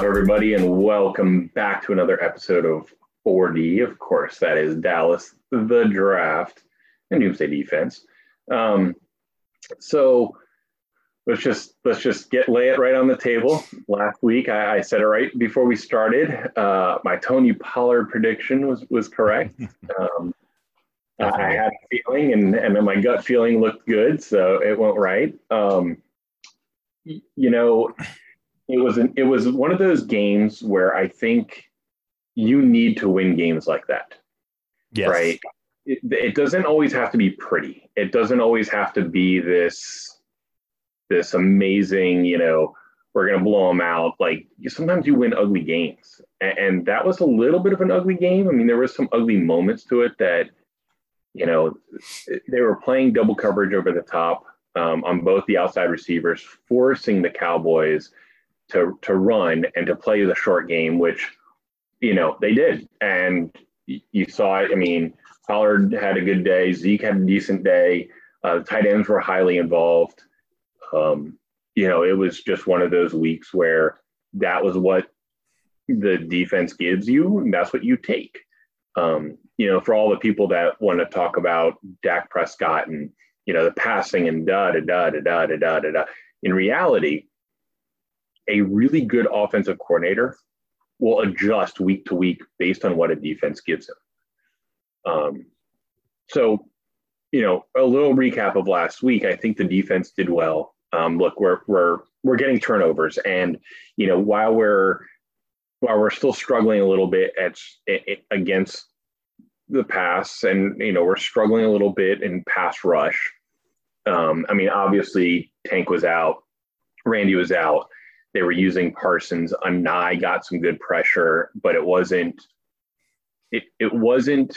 Up, everybody, and welcome back to another episode of 4D. Of course, that is Dallas, the draft, and Doomsday Defense. Um, so let's just let's just get lay it right on the table. Last week, I, I said it right before we started. Uh, my Tony Pollard prediction was was correct. Um, I had a feeling, and and my gut feeling looked good, so it went right. Um, you know, it was an, it was one of those games where I think you need to win games like that. Yes. Right. It, it doesn't always have to be pretty. It doesn't always have to be this this amazing, you know, we're going to blow them out. Like sometimes you win ugly games. And, and that was a little bit of an ugly game. I mean, there was some ugly moments to it that, you know, they were playing double coverage over the top um, on both the outside receivers, forcing the Cowboys to to run and to play the short game, which you know they did, and you saw it. I mean, Pollard had a good day. Zeke had a decent day. Uh, tight ends were highly involved. Um, you know, it was just one of those weeks where that was what the defense gives you, and that's what you take. Um, you know, for all the people that want to talk about Dak Prescott and you know the passing and da da da da da da da da. In reality, a really good offensive coordinator will adjust week to week based on what a defense gives him. Um, so, you know, a little recap of last week. I think the defense did well. Um, look, we're we're we're getting turnovers, and you know, while we're while we're still struggling a little bit at, at against the pass, and you know, we're struggling a little bit in pass rush. Um, I mean, obviously, Tank was out, Randy was out they were using Parsons. Anae got some good pressure, but it wasn't. It it wasn't.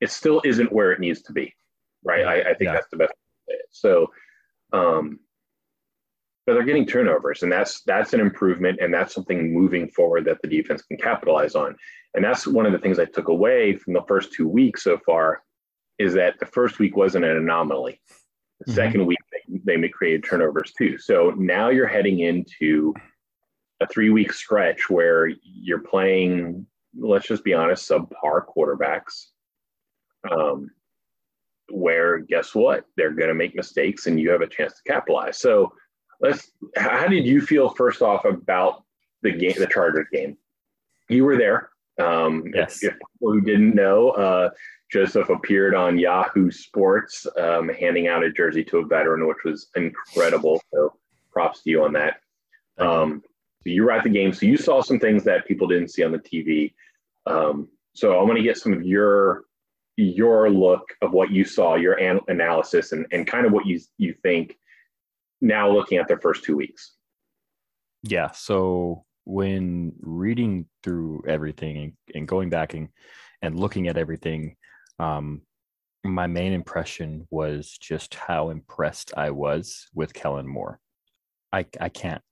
It still isn't where it needs to be, right? I, I think yeah. that's the best. So, um, but they're getting turnovers, and that's that's an improvement, and that's something moving forward that the defense can capitalize on. And that's one of the things I took away from the first two weeks so far, is that the first week wasn't an anomaly. The mm-hmm. second week they, they created turnovers too. So now you're heading into a three week stretch where you're playing, let's just be honest, subpar quarterbacks. Um, where guess what? They're going to make mistakes and you have a chance to capitalize. So let's, how did you feel first off about the game, the Chargers game? You were there. Um, yes. If, if people who didn't know, uh, Joseph appeared on Yahoo Sports, um, handing out a jersey to a veteran, which was incredible. So props to you on that. Um, so you were at the game, so you saw some things that people didn't see on the TV. Um, so I want to get some of your your look of what you saw, your an- analysis, and, and kind of what you you think now looking at their first two weeks. Yeah. So when reading through everything and, and going back and, and looking at everything, um, my main impression was just how impressed I was with Kellen Moore. I, I can't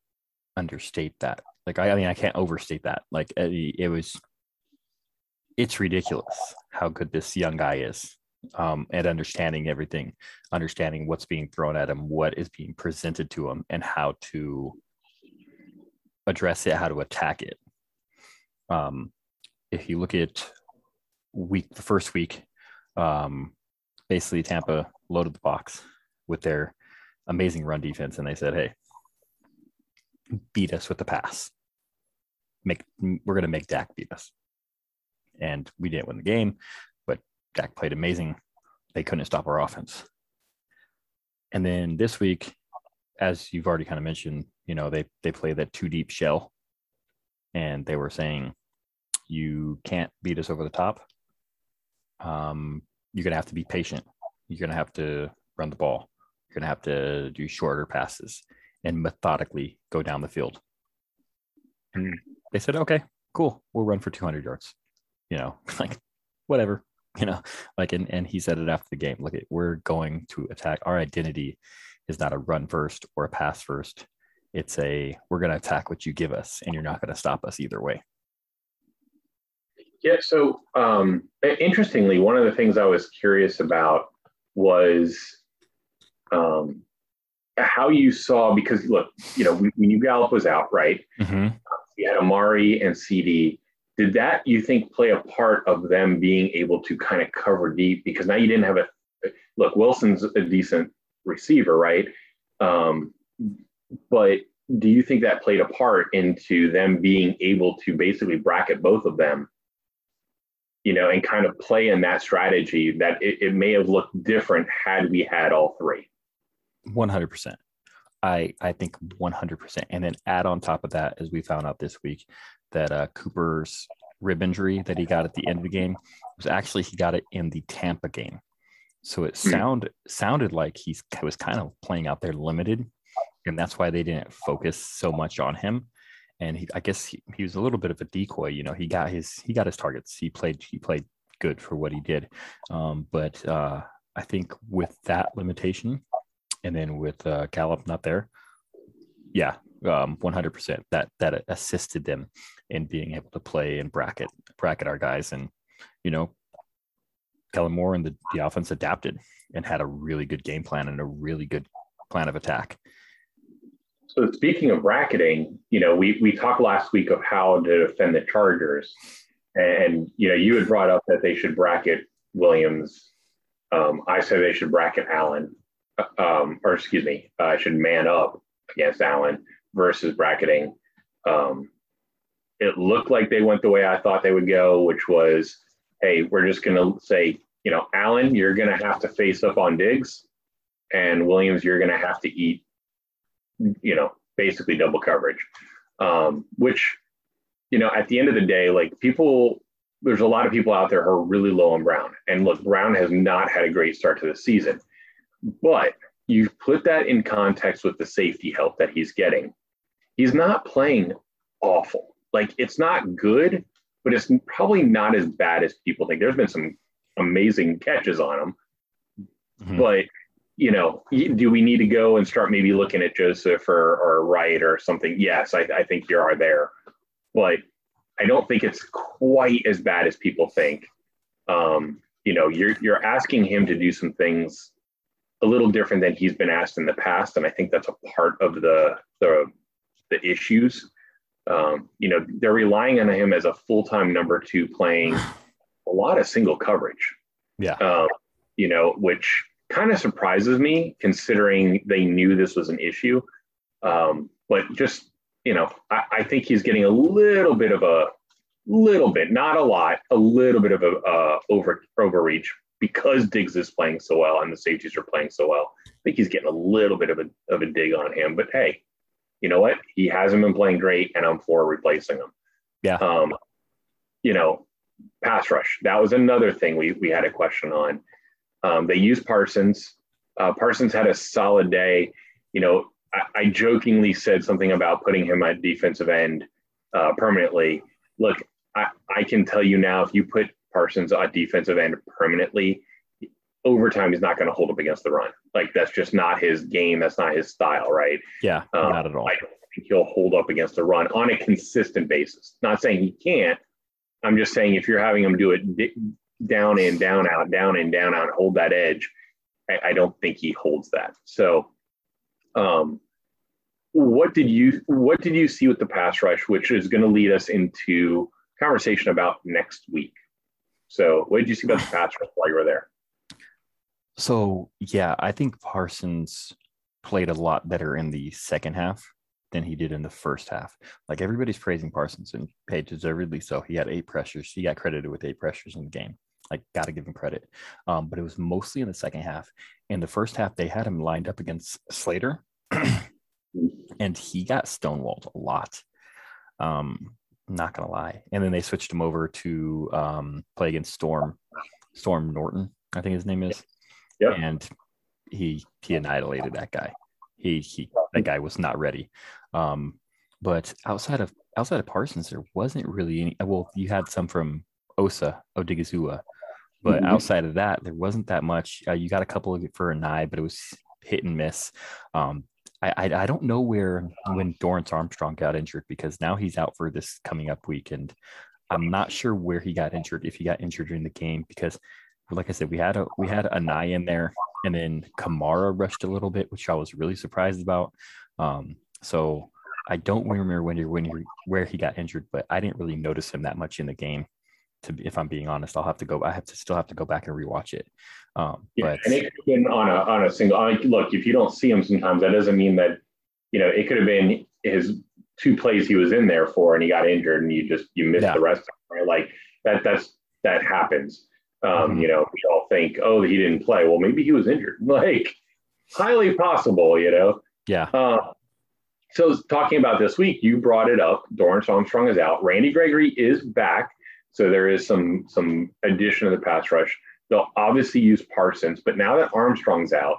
understate that. Like, I, I mean, I can't overstate that. Like, it, it, was, it's ridiculous how good this young guy is um, and understanding everything, understanding what's being thrown at him, what is being presented to him, and how to address it, how to attack it. Um, if you look at week, the first week, um, basically Tampa loaded the box with their amazing run defense, and they said, "Hey, beat us with the pass. Make we're going to make Dak beat us." And we didn't win the game, but Dak played amazing. They couldn't stop our offense. And then this week, as you've already kind of mentioned, you know they they play that two deep shell, and they were saying you can't beat us over the top um, you're going to have to be patient. You're going to have to run the ball. You're going to have to do shorter passes and methodically go down the field. And they said, okay, cool. We'll run for 200 yards. You know, like whatever, you know, like, and, and he said it after the game. Look, we're going to attack. Our identity is not a run first or a pass first. It's a, we're going to attack what you give us and you're not going to stop us either way. Yeah. So, um, interestingly, one of the things I was curious about was um, how you saw because look, you know, when, when you Gallup was out, right? Mm-hmm. You had Amari and CD. Did that you think play a part of them being able to kind of cover deep because now you didn't have a look. Wilson's a decent receiver, right? Um, but do you think that played a part into them being able to basically bracket both of them you know and kind of play in that strategy that it, it may have looked different had we had all three 100% i i think 100% and then add on top of that as we found out this week that uh, cooper's rib injury that he got at the end of the game was actually he got it in the tampa game so it hmm. sound mm-hmm. sounded like he was kind of playing out there limited and that's why they didn't focus so much on him. And he, I guess he, he was a little bit of a decoy. You know, he got his he got his targets. He played he played good for what he did. Um, but uh, I think with that limitation, and then with uh, Gallup not there, yeah, um, 100% that that assisted them in being able to play and bracket bracket our guys. And you know, Kellen Moore and the, the offense adapted and had a really good game plan and a really good plan of attack. Speaking of bracketing, you know, we we talked last week of how to defend the Chargers, and you know, you had brought up that they should bracket Williams. Um, I said they should bracket Allen, uh, um, or excuse me, I uh, should man up against Allen versus bracketing. Um, it looked like they went the way I thought they would go, which was, hey, we're just going to say, you know, Allen, you're going to have to face up on Diggs, and Williams, you're going to have to eat you know, basically double coverage, um, which, you know, at the end of the day, like people, there's a lot of people out there who are really low on Brown. And look, Brown has not had a great start to the season, but you put that in context with the safety help that he's getting. He's not playing awful. Like it's not good, but it's probably not as bad as people think. There's been some amazing catches on him, mm-hmm. but you know, do we need to go and start maybe looking at Joseph or, or Wright or something? Yes, I, I think you are there, but I don't think it's quite as bad as people think. Um, you know, you're you're asking him to do some things a little different than he's been asked in the past, and I think that's a part of the the the issues. Um, you know, they're relying on him as a full time number two, playing a lot of single coverage. Yeah. Um, you know, which kind of surprises me considering they knew this was an issue. Um, but just, you know, I, I, think he's getting a little bit of a little bit, not a lot, a little bit of a uh, over overreach because Diggs is playing so well and the safeties are playing so well. I think he's getting a little bit of a of a dig on him. But hey, you know what? He hasn't been playing great, and I'm for replacing him. Yeah. Um, you know, pass rush. That was another thing we we had a question on. Um, they used Parsons. Uh, Parsons had a solid day. You know, I, I, jokingly said something about putting him at defensive end uh, permanently. Look, I, I can tell you now, if you put Parsons at defensive end permanently, over time he's not going to hold up against the run. Like that's just not his game. That's not his style, right? Yeah, um, not at all. I don't think he'll hold up against the run on a consistent basis. Not saying he can't. I'm just saying if you're having him do it down in, down out, down in, down out, hold that edge. I, I don't think he holds that. So, um, what did you what did you see with the pass rush, which is going to lead us into conversation about next week? So, what did you see about the pass rush while you were there? So, yeah, I think Parsons played a lot better in the second half than he did in the first half. Like everybody's praising Parsons and paid deservedly so. He had eight pressures. He got credited with eight pressures in the game. Like, got to give him credit. Um, but it was mostly in the second half. In the first half, they had him lined up against Slater, and he got stonewalled a lot. Um, not gonna lie. And then they switched him over to um, play against Storm, Storm Norton, I think his name is. Yeah. And he he annihilated that guy. He he that guy was not ready. Um, but outside of outside of Parsons, there wasn't really any. Well, you had some from Osa Odighizuwa, but mm-hmm. outside of that, there wasn't that much. Uh, you got a couple of for Anae, but it was hit and miss. Um, I, I, I don't know where when Dorance Armstrong got injured because now he's out for this coming up week, and I'm not sure where he got injured. If he got injured during the game, because like I said, we had a we had a Anae in there, and then Kamara rushed a little bit, which I was really surprised about. Um, so I don't remember when he when he where he got injured, but I didn't really notice him that much in the game. To be, if I'm being honest, I'll have to go. I have to still have to go back and rewatch it. Um, Yeah, but and it could have been on a on a single. Mean, look, if you don't see him sometimes, that doesn't mean that you know it could have been his two plays he was in there for, and he got injured, and you just you missed Yeah. the rest. Of it, right? Like that. That's that happens. Um, Mhm. You know, we all think, oh, he didn't play. Well, maybe he was injured. Like highly possible. You know. yeah, Uh, so talking about this week, you brought it up. Dorance Armstrong is out. Randy Gregory is back. So there is some some addition of the pass rush. They'll obviously use Parsons, but now that Armstrong's out,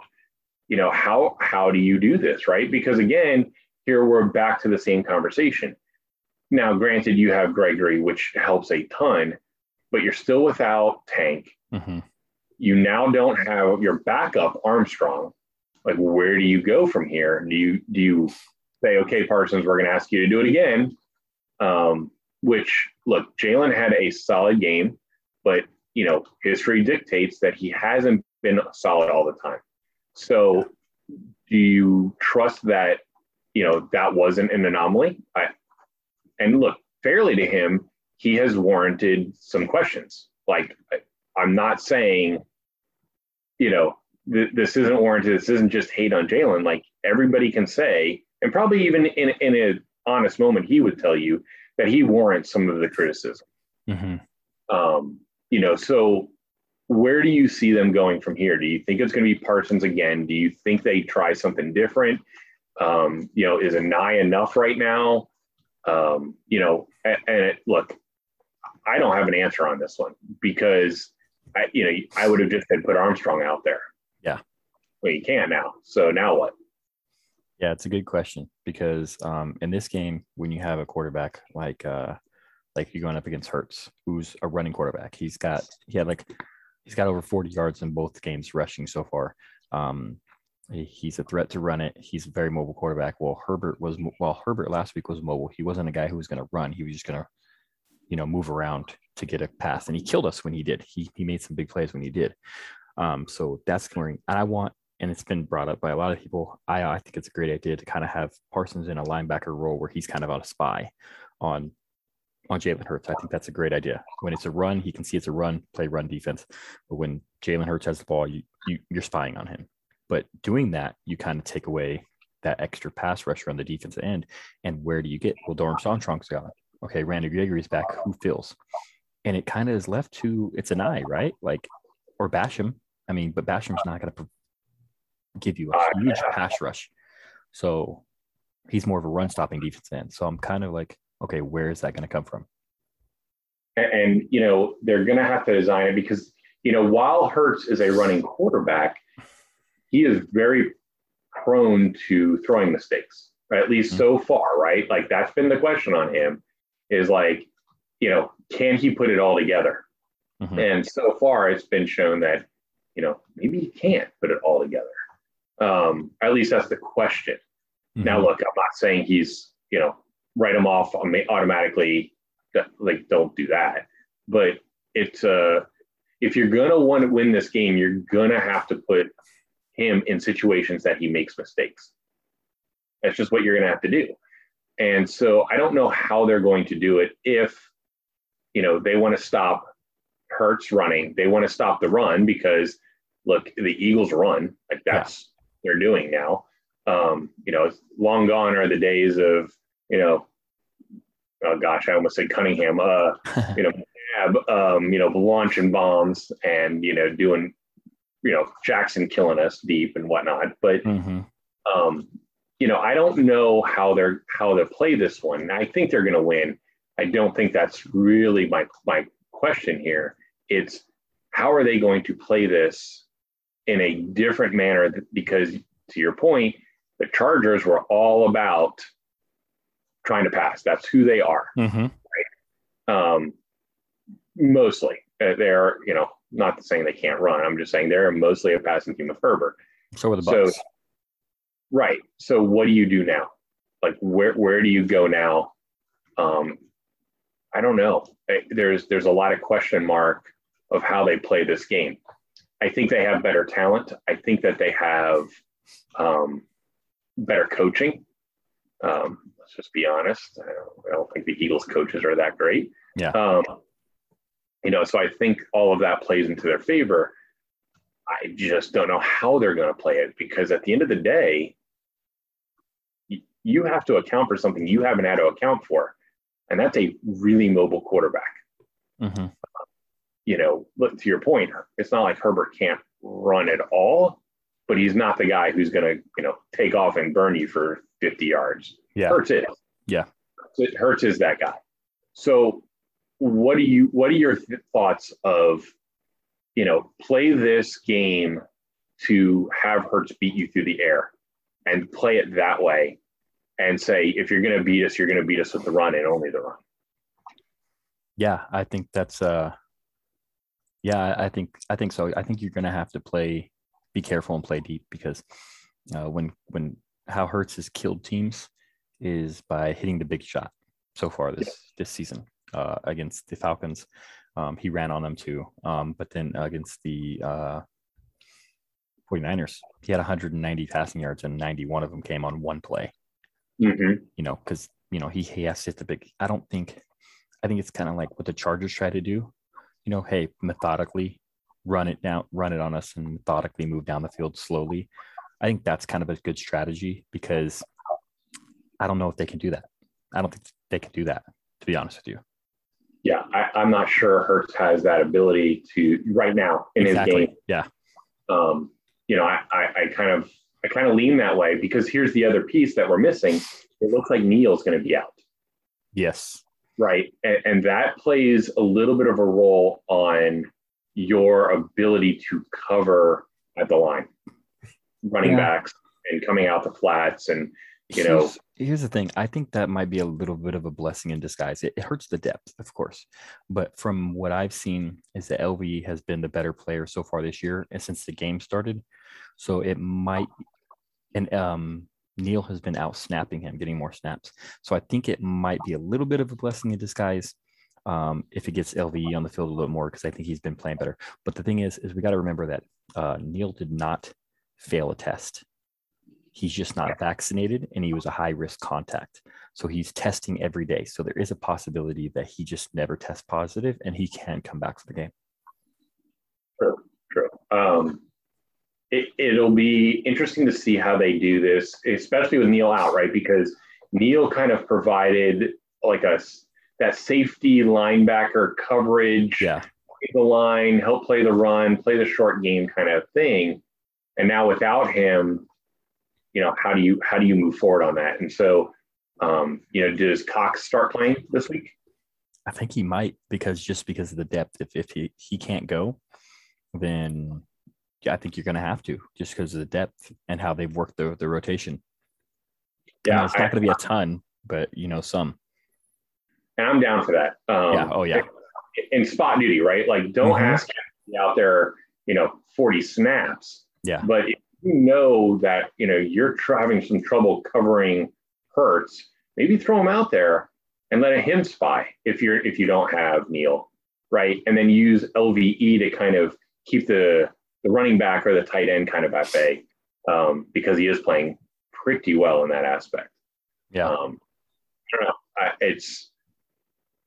you know how how do you do this, right? Because again, here we're back to the same conversation. Now, granted, you have Gregory, which helps a ton, but you're still without Tank. hmm You now don't have your backup Armstrong. Like, where do you go from here? Do you do you say, okay, Parsons, we're going to ask you to do it again? Um, which look, Jalen had a solid game, but you know, history dictates that he hasn't been solid all the time. So, do you trust that? You know, that wasn't an anomaly. I, and look, fairly to him, he has warranted some questions. Like, I'm not saying, you know, th- this isn't warranted. This isn't just hate on Jalen. Like everybody can say, and probably even in in an honest moment, he would tell you that he warrants some of the criticism. hmm Um, you know, so where do you see them going from here? Do you think it's going to be Parsons again? Do you think they try something different? Um, you know, is Anae enough right now? Um, you know, and, and it, look, I don't have an answer on this one because I, you know, I would have just said put Armstrong out there. Yeah. Well, you can't now. So now what? Yeah, it's a good question because um, in this game, when you have a quarterback like uh, like you're going up against Hurts, who's a running quarterback, he's got he had like he's got over 40 yards in both games rushing so far. Um, he- he's a threat to run it. He's a very mobile quarterback. Well, Herbert was well Herbert last week was mobile. He wasn't a guy who was going to run. He was just going to you know move around to get a pass, and he killed us when he did. He he made some big plays when he did. Um, so that's going. And I want and it's been brought up by a lot of people. I, I think it's a great idea to kind of have Parsons in a linebacker role where he's kind of on a spy on on Jalen Hurts. I think that's a great idea. When it's a run, he can see it's a run, play run defense. But when Jalen Hurts has the ball, you, you you're spying on him. But doing that, you kind of take away that extra pass rusher on the defensive end. And where do you get? Well, Dorm Armstrong's gone. Okay, Randy Gregory's back. Who fills? And it kind of is left to it's Anae, right? Like or Basham. I mean, but Basham's not going to give you a huge pass rush. So he's more of a run stopping defense end. So I'm kind of like, okay, where is that going to come from? And, and you know, they're going to have to design it because, you know, while Hurts is a running quarterback, he is very prone to throwing mistakes, right? at least so far, right? Like that's been the question on him is like, you know, can he put it all together? Mhm. And so far, it's been shown that, you know, maybe he can't put it all together. Um, at least that's the question. Now, Mhm. look, I'm not saying he's, you know, write him off automatically. Like, don't do that. But it's, uh, if you're going to want to win this game, you're going to have to put him in situations that he makes mistakes. That's just what you're going to have to do. And so I don't know how they're going to do it if, you know, they want to stop Hurts running. They want to stop the run because, look, the Eagles run. Like, that's they're doing now. Um, you know, long gone are the days of, you know, oh gosh, I almost said Cunningham, uh, you know, um, you know, launching bombs and, you know, doing, you know, Jackson killing us deep and whatnot. But, Mhm. um, you know, I don't know how they're, how they play this one. I think they're going to win. I don't think that's really my, my question here. It's how are they going to play this in a different manner? Because to your point, the Chargers were all about trying to pass. That's who they are. Mhm. Um, mostly, Uh, they're you know not saying they can't run. I'm just saying they're mostly a passing team of Herbert. So were the So- Bucks. Right. So what do you do now? Like where where do you go now? Um, I don't know. Eh, There's there's a lot of question mark of how they play this game. I think they have better talent. I think that they have um, better coaching. Um, Let's just be honest. I don't, I don't think the Eagles coaches are that great. Yeah. Um, you know, so I think all of that plays into their favor. I just don't know how they're going to play it because at the end of the day, you have to account for something you haven't had to account for, and that's a really mobile quarterback. Mm-hmm. You know, look to your point, it's not like Herbert can't run at all, but he's not the guy who's going to, you know, take off and burn you for 50 yards. Yeah. Hurts is. Yeah. It Hurts is that guy. So, what do you? What are your th- thoughts of, you know, play this game to have Hurts beat you through the air, and play it that way, and say if you're going to beat us, you're going to beat us with the run and only the run. Yeah, I think that's uh yeah, I think I think so. I think you're gonna have to play be careful and play deep because uh, when when how Hurts has killed teams is by hitting the big shot so far this yeah. this season uh, against the Falcons. Um, he ran on them too. Um, but then against the uh, 49ers, he had 190 passing yards and 91 of them came on one play. Mm-hmm. You know, because you know he he has to hit the big. I don't think. I think it's kind of like what the Chargers try to do. You know, hey, methodically run it down, run it on us, and methodically move down the field slowly. I think that's kind of a good strategy because I don't know if they can do that. I don't think they can do that, to be honest with you. Yeah, I, am not sure Hurts has that ability to right now in exactly. his game. Yeah. Um, you know, I, I, I kind of I kind of lean that way because here's the other piece that we're missing. It looks like Neal's going to be out. Yes. Right. And, and, that plays a little bit of a role on your ability to cover at the line, running yeah. backs and coming out the flats. And, you know, here's, here's, the thing I think that might be a little bit of a blessing in disguise. It, it hurts the depth, of course. But from what I've seen, is that LV has been the better player so far this year and since the game started. So it might, and um, Neal has been out snapping him, getting more snaps. So I think it might be a little bit of a blessing in disguise um, if it gets LVE on the field a little more because I think he's been playing better. But the thing is, is we got to remember that uh, Neal did not fail a test. He's just not vaccinated, and he was a high risk contact. So he's testing every day. So there is a possibility that he just never tests positive, and he can come back for the game. True, true. Um, it, it'll be interesting to see how they do this, especially with Neal out, right? Because Neal kind of provided like a that safety linebacker coverage, yeah, the line, help play the run, play the short game kind of thing. And now without him, you know, how do you how do you move forward on that? And so, um, you know, does Cox start playing this week? I think he might because just because of the depth. If if he he can't go, then I think you're going to have to just because of the depth and how they've worked the the rotation. Yeah, it's not going to be a ton, but you know some. And I'm down for that. Um, yeah. Oh yeah. In spot duty, right? Like, don't mm-hmm. ask him out there, you know, 40 snaps. Yeah. But if you know that you know you're having some trouble covering Hurts, maybe throw him out there and let him spy if you're if you don't have Neal, right? And then use LVE to kind of keep the the running back or the tight end kind of bay um, because he is playing pretty well in that aspect. Yeah. Um, I don't know. I, it's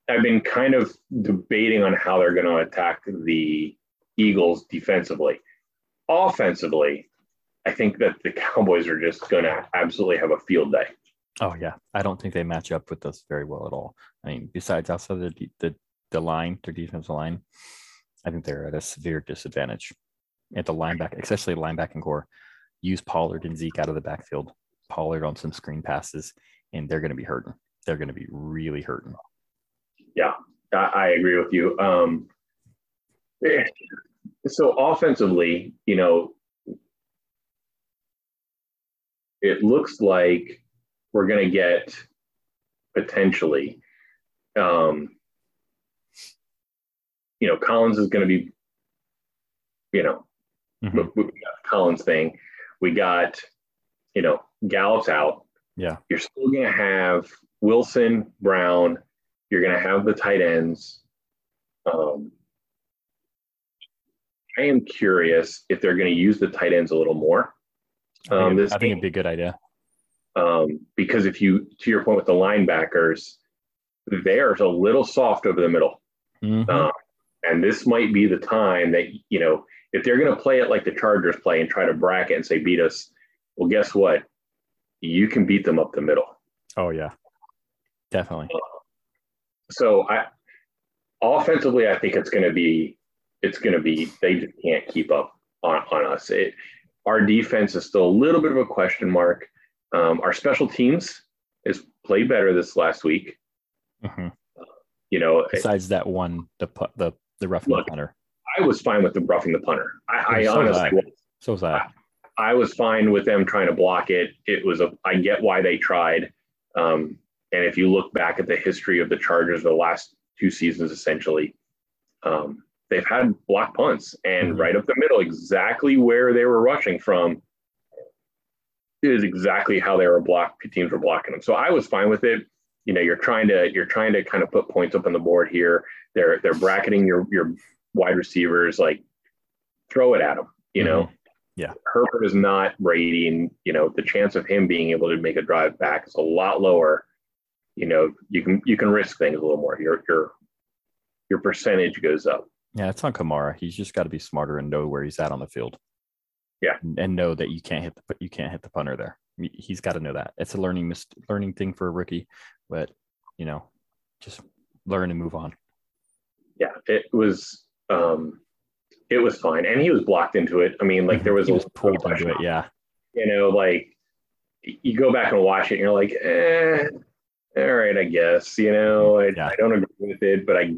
I've been kind of debating on how they're going to attack the Eagles defensively. Offensively, I think that the Cowboys are just going to absolutely have a field day. Oh yeah, I don't think they match up with us very well at all. I mean, besides outside the the the line, their defensive line, I think they're at a severe disadvantage at the linebacker, especially the linebacking core. Use Pollard and Zeke out of the backfield. Pollard on some screen passes, and they're going to be hurting. They're going to be really hurting. Yeah, I, agree with you. Um, so offensively, you know, it looks like we're going to get potentially, um, you know, Collins is going to be, you know, mm-hmm. we, got Collins thing. We got, you know, Gallup's out. Yeah. You're still going to have Wilson, Brown. You're going to have the tight ends. Um, I am curious if they're going to use the tight ends a little more. Um, I think, I think it'd be a good idea. Um, because if you, to your point with the linebackers, they're a little soft over the middle. Mhm. Um, and this might be the time that, you know, if they're going to play it like the Chargers play and try to bracket and say, beat us, well, guess what? You can beat them up the middle. oh yeah, definitely. So I, offensively, I think it's going to be, it's going to be, they just can't keep up on, on us. It, our defense is still a little bit of a question mark. Um, our special teams is played better this last week. Mhm. You know, Besides that one, the the the rough Look, punter. I was fine with them roughing the punter. I, I So honestly was. So was that. I was fine with them trying to block it. It was a, I get why they tried. Um, and if you look back at the history of the Chargers, the last two seasons, essentially, um, they've had block punts and Mhm. right up the middle, exactly where they were rushing from is exactly how they were block teams were blocking them. So I was fine with it. You know, you're trying to, you're trying to kind of put points up on the board here. They're, they're bracketing your, your wide receivers, like throw it at him, you know? Mm-hmm. Yeah. Herbert is not Brady, and you know the chance of him being able to make a drive back is a lot lower. You know, you can you can risk things a little more. Your your your percentage goes up. Yeah, it's on Kamara. He's just got to be smarter and know where he's at on the field. Yeah. and, and know that you can't hit the you can't hit the punter there. He- He's got to know that. It's a learning mis- learning thing for a rookie, but you know, just learn and move on. Yeah, it was um, it was fine, and he was blocked into it. I mean, like there was he a was pulled into it. Yeah, You know, like you go back and watch it, and you're like, eh, all right, I guess. You know, I, Yeah. I don't agree with it, but I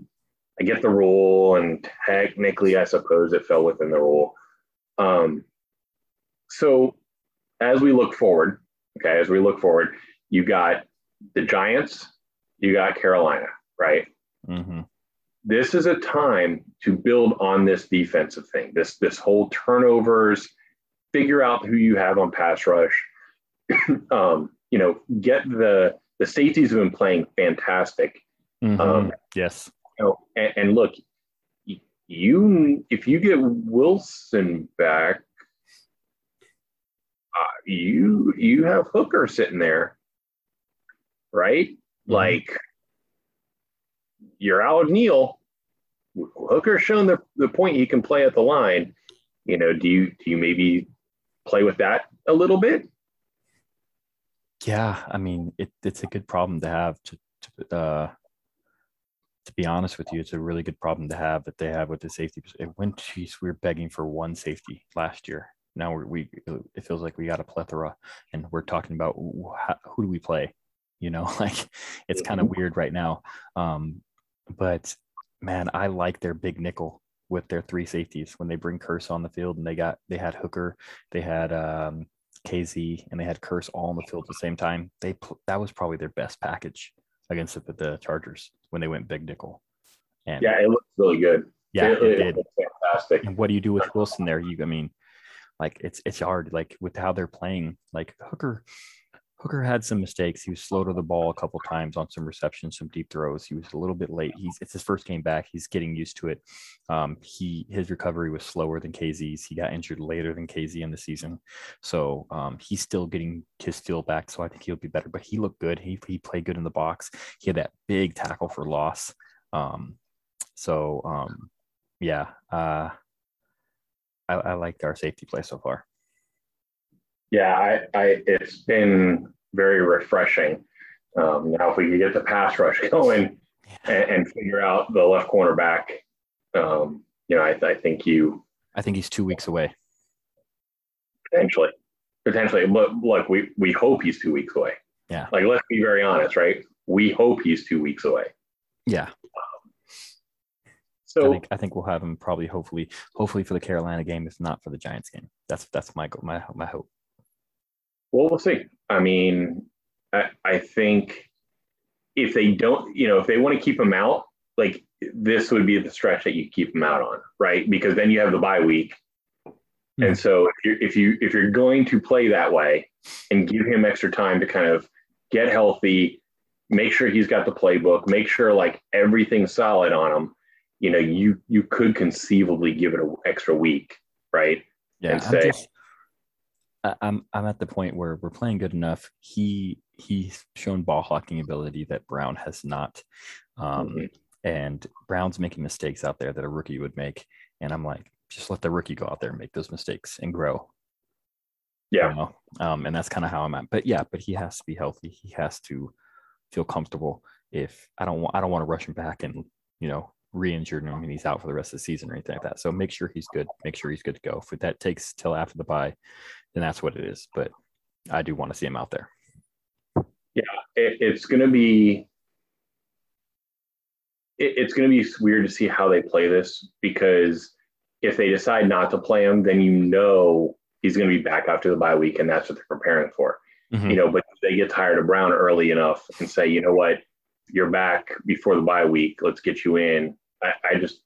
I get the rule, and technically, I suppose it fell within the rule. Um, so as we look forward, okay, as we look forward, you got the Giants, you got Carolina, right? hmm This is a time to build on this defensive thing. This this whole turnovers, figure out who you have on pass rush. um, you know, get the the safeties have been playing fantastic. Um, yes, You know, and, and look, you if you get Wilson back, uh, you you have Hooker sitting there, right? Mhm. Like you're out Neal. Hooker's shown the, the point he can play at the line. You know, do you do you maybe play with that a little bit? yeah. I mean, it, it's a good problem to have. To, to uh, to be honest with you, it's a really good problem to have that they have with the safety. Went, geez, we were begging for one safety last year. Now we're, we it feels like we got a plethora, and we're talking about who, who do we play? You know, like it's kind of weird right now. Um, but man, I like their big nickel with their three safeties when they bring Kearse on the field, and they got they had Hooker, they had um, Kazee, and they had Kearse all on the field at the same time. They pl- that was probably their best package against the, the Chargers when they went big nickel. And Yeah, it looks really good. yeah, it, it it did. fantastic. And what do you do with Wilson there? You, I mean, like it's it's hard. Like with how they're playing, like Hooker, Hooker had some mistakes. He was slow to the ball a couple times on some receptions, some deep throws. He was a little bit late. He's it's his first game back. He's getting used to it. Um, he his recovery was slower than Kazee's. He got injured later than Kazee in the season, so um, he's still getting his feel back. So I think he'll be better. But he looked good. He he played good in the box. He had that big tackle for loss. Um, so um, yeah. Uh, I, I like our safety play so far. Yeah, I, I it's been very refreshing. Um, now, if we could get the pass rush going and, and figure out the left cornerback, um, you know, I, I think you I think he's two weeks away. potentially, potentially, but look, we we hope he's two weeks away. Yeah. Like, let's be very honest, right? We hope he's two weeks away. Yeah, I So think I think we'll have him probably hopefully hopefully for the Carolina game, if not for the Giants game. That's that's my my my hope. Well, we'll see. I mean, I, I think if they don't, you know, if they want to keep him out, like this would be the stretch that you keep him out on, right? Because then you have the bye week. Mhm. And so if you if you if you're going to play that way and give him extra time to kind of get healthy, make sure he's got the playbook, make sure like everything's solid on him, you know, you you could conceivably give it an extra week, right? Yeah, and say- just I'm I'm at the point where we're playing good enough. He he's shown ball hawking ability that Brown has not, um, mm-hmm. and Brown's making mistakes out there that a rookie would make. And I'm like, just let the rookie go out there and make those mistakes and grow. Yeah. You know? um, and that's kind of how I'm at. But yeah, but he has to be healthy. He has to feel comfortable. If I don't want, I don't want to rush him back and you know re-injured him and he's out for the rest of the season or anything like that. So make sure he's good. Make sure he's good to go. If that takes till after the bye, then that's what it is. But I do want to see him out there. Yeah, it, it's going to be it, it's going to be weird to see how they play this because if they decide not to play him, then you know he's going to be back after the bye week, and that's what they're preparing for. Mm-hmm. You know, but they get tired of Brown early enough and say, you know what, you're back before the bye week. Let's get you in. I, I just,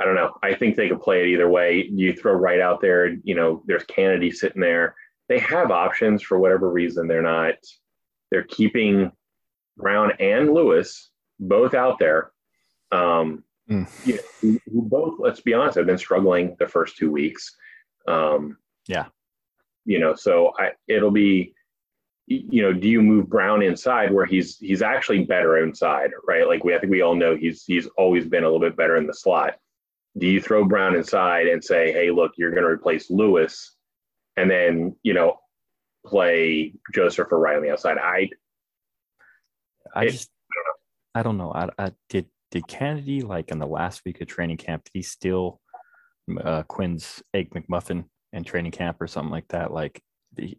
I don't know. I think they could play it either way. You throw Wright out there. You know, there's Canady sitting there. They have options for whatever reason. They're not. They're keeping Brown and Lewis both out there. Um, mm. you know, who, both, let's be honest, have been struggling the first two weeks. Um, yeah. You know, so I, it'll be, you know, do you move Brown inside where he's he's actually better inside, right? Like we I think we all know he's he's always been a little bit better in the slot. Do you throw Brown inside and say, hey, look, you're going to replace Lewis, and then you know play Joseph or Wright on the outside? I I it, just I don't know. I, I did did Canady like in the last week of training camp? Did he still uh, Quinn's egg McMuffin in training camp or something like that? Like the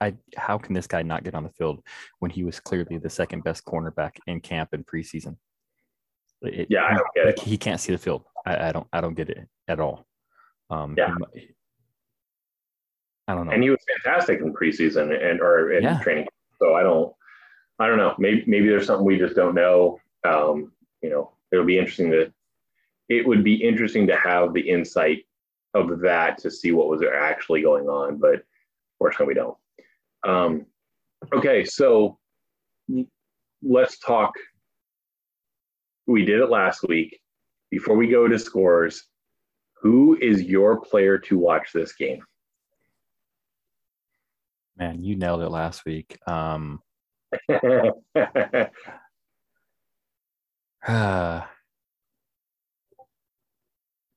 I how can this guy not get on the field when he was clearly the second best cornerback in camp and preseason? It, yeah, I don't get it. He can't see the field. I, I don't. I don't get it at all. Um, yeah. He, I don't know. And he was fantastic in preseason and or in yeah. training. So I don't. I don't know. Maybe maybe there's something we just don't know. Um, you know, it'll be interesting to. It would be interesting to have the insight of that to see what was actually going on, but fortunately we don't. Um, okay, so let's talk. We did it last week. Before we go to scores, who is your player to watch this game? Man, you nailed it last week. Um, uh,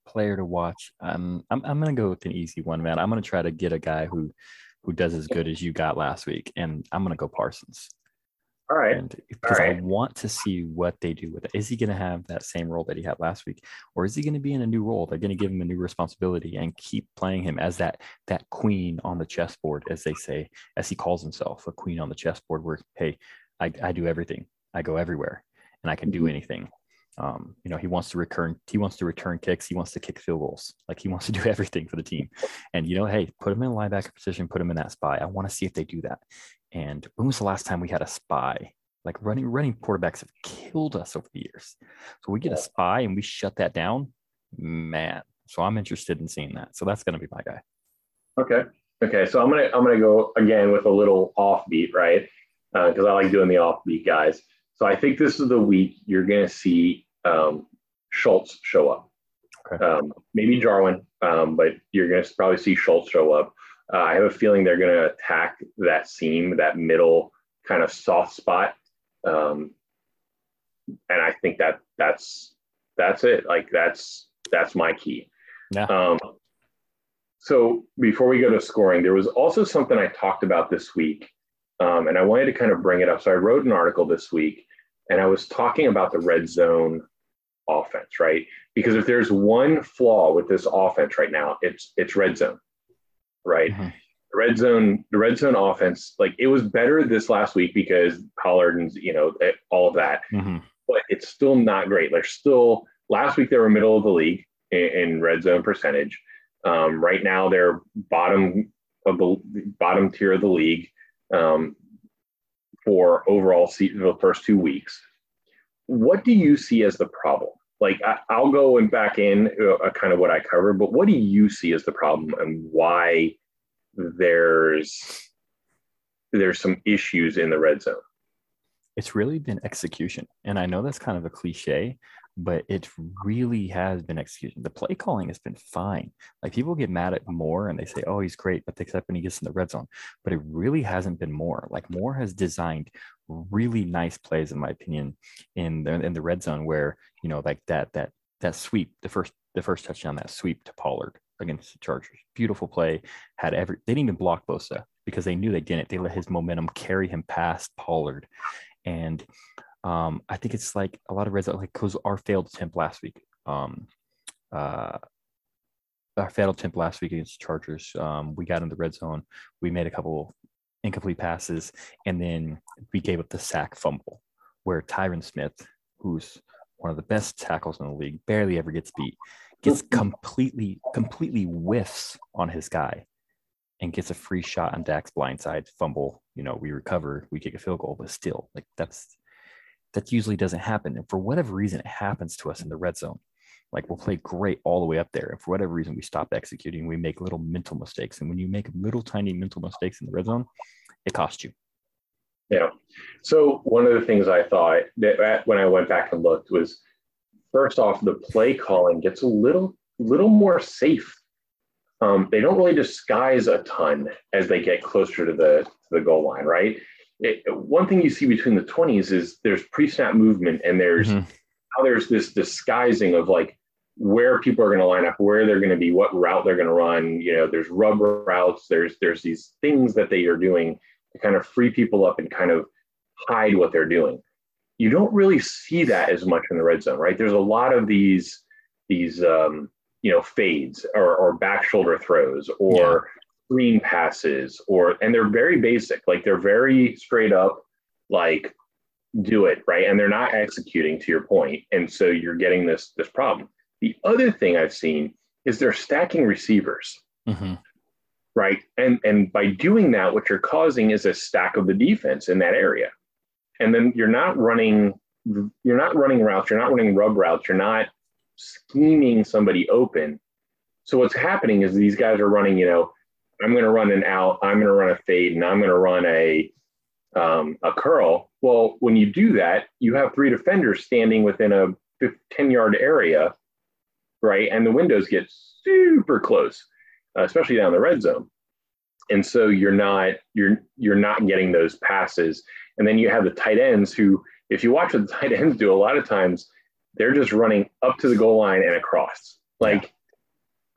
player to watch. Um, I'm I'm gonna go with an easy one, man. I'm gonna try to get a guy who who does as good as you got last week, and I'm gonna go Parsons. All right. And because right. I want to see what they do with it. Is he going to have that same role that he had last week, or is he going to be in a new role? They're going to give him a new responsibility and keep playing him as that that queen on the chessboard, as they say, as he calls himself, a queen on the chessboard. Where hey, I, I do everything, I go everywhere, and I can do mm-hmm. anything. Um, you know, he wants to return, he wants to return kicks, he wants to kick field goals, like he wants to do everything for the team. And you know, hey, put him in a linebacker position, put him in that spy. I want to see if they do that. And when was the last time we had a spy? Like running running quarterbacks have killed us over the years. So we get a spy and we shut that down, man. So I'm interested in seeing that. So that's going to be my guy. Okay. Okay. So I'm gonna I'm gonna go again with a little offbeat, right? Because uh, I like doing the offbeat guys. So I think this is the week you're going to see um, Schultz show up. Okay. Um, maybe Jarwin, um, but you're going to probably see Schultz show up. Uh, I have a feeling they're going to attack that seam, that middle kind of soft spot, um, and I think that that's that's it. Like that's that's my key. Yeah. Um, so before we go to scoring, there was also something I talked about this week, um, and I wanted to kind of bring it up. So I wrote an article this week and I was talking about the red zone offense, right? Because if there's one flaw with this offense right now, it's it's red zone, right? Mm-hmm. The red zone, the red zone offense, like it was better this last week because Pollard and you know all of that, mm-hmm. but it's still not great. They're still last week they were middle of the league in, in red zone percentage. Um, right now they're bottom of the bottom tier of the league. Um, for overall the first two weeks. What do you see as the problem? Like I, will go and back in uh, kind of what I covered, but what do you see as the problem and why there's there's some issues in the red zone? it's really been execution. And I know that's kind of a cliche, but it really has been execution. The play calling has been fine. Like people get mad at Moore and they say, oh, he's great, but except when he gets in the red zone. But it really hasn't been Moore. Like Moore has designed really nice plays, in my opinion, in the in the red zone where, you know, like that that that sweep, the first the first touchdown, that sweep to Pollard against the Chargers. Beautiful play. Had every they didn't even block Bosa because they knew they didn't. They let his momentum carry him past Pollard. And um, I think it's like a lot of red zone, like because our failed attempt last week. Um, uh, our failed attempt last week against the Chargers. Um, we got in the red zone. We made a couple incomplete passes, and then we gave up the sack fumble where Tyron Smith, who's one of the best tackles in the league, barely ever gets beat, gets completely, completely whiffs on his guy and gets a free shot on Dak's blindside fumble. You know, we recover, we kick a field goal, but still, like that's that usually doesn't happen. And for whatever reason, it happens to us in the red zone. Like we'll play great all the way up there. And for whatever reason, we stop executing, we make little mental mistakes. And when you make little tiny mental mistakes in the red zone, it costs you. Yeah. So one of the things I thought that when I went back and looked was first off, the play calling gets a little little more safe. Um, they don't really disguise a ton as they get closer to the to the goal line, right? It, one thing you see between the 20s is there's pre-snap movement and there's mm-hmm. now there's this disguising of like where people are going to line up where they're going to be what route they're going to run you know there's rubber routes there's there's these things that they are doing to kind of free people up and kind of hide what they're doing. You don't really see that as much in the red zone right? There's a lot of these these um, you know fades or, or back shoulder throws or screen passes or and they're very basic like they're very straight up like do it right? And they're not executing to your point and so you're getting this this problem. The other thing i've seen is they're stacking receivers. Mm-hmm. right? And and by doing that what you're causing is a stack of the defense in that area. And then you're not running you're not running routes you're not running rub routes you're not scheming somebody open. So what's happening is these guys are running you know I'm going to run an out, I'm going to run a fade, and I'm going to run a um, a curl. Well, when you do that, you have three defenders standing within a 10 yard area, right? And the windows get super close, uh, especially down the red zone. And so you're not you're you're not getting those passes. And then you have the tight ends who, if you watch what the tight ends do, a lot of times they're just running up to the goal line and across. Like, yeah.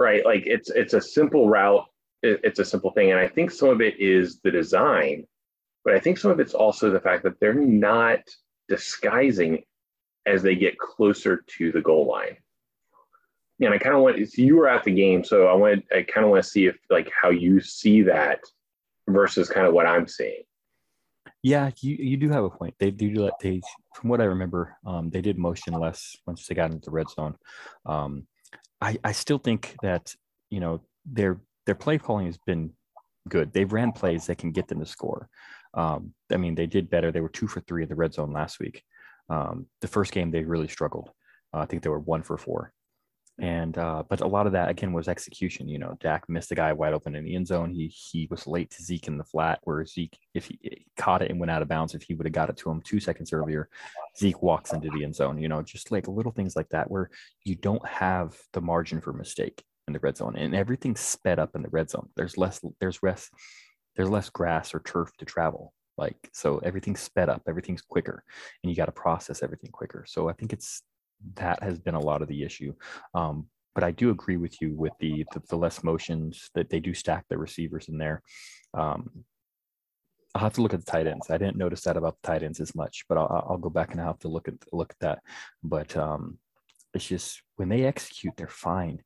right, like it's it's a simple route it, it's a simple thing. And I think some of it is the design, but I think some of it's also the fact that they're not disguising as they get closer to the goal line. And I kind of want so you were at the game, so I want I kind of want to see if like how you see that versus kind of what I'm seeing. Yeah, you, you do have a point. They do let they from what I remember, um, they did motion less once they got into the red zone. Um, I, I still think that you know they're their play calling has been good. They've ran plays that can get them to score. Um, I mean, they did better. They were two for three in the red zone last week. Um, the first game they really struggled. Uh, I think they were one for four. And uh, but a lot of that again was execution. You know, Dak missed a guy wide open in the end zone. He he was late to Zeke in the flat, where Zeke, if he, he caught it and went out of bounds, if he would have got it to him two seconds earlier, Zeke walks into the end zone. You know, just like little things like that, where you don't have the margin for mistake in the red zone and everything's sped up in the red zone. There's less there's less there's less grass or turf to travel like so everything's sped up everything's quicker and you got to process everything quicker. So i think it's that has been a lot of the issue. Um, but i do agree with you with the, the, the less motions that they do stack the receivers in there. Um, I'll have to look at the tight ends. I didn't notice that about the tight ends as much, but I'll, I'll go back and I'll have to look at look at that. But um, it's just when they execute, they're fine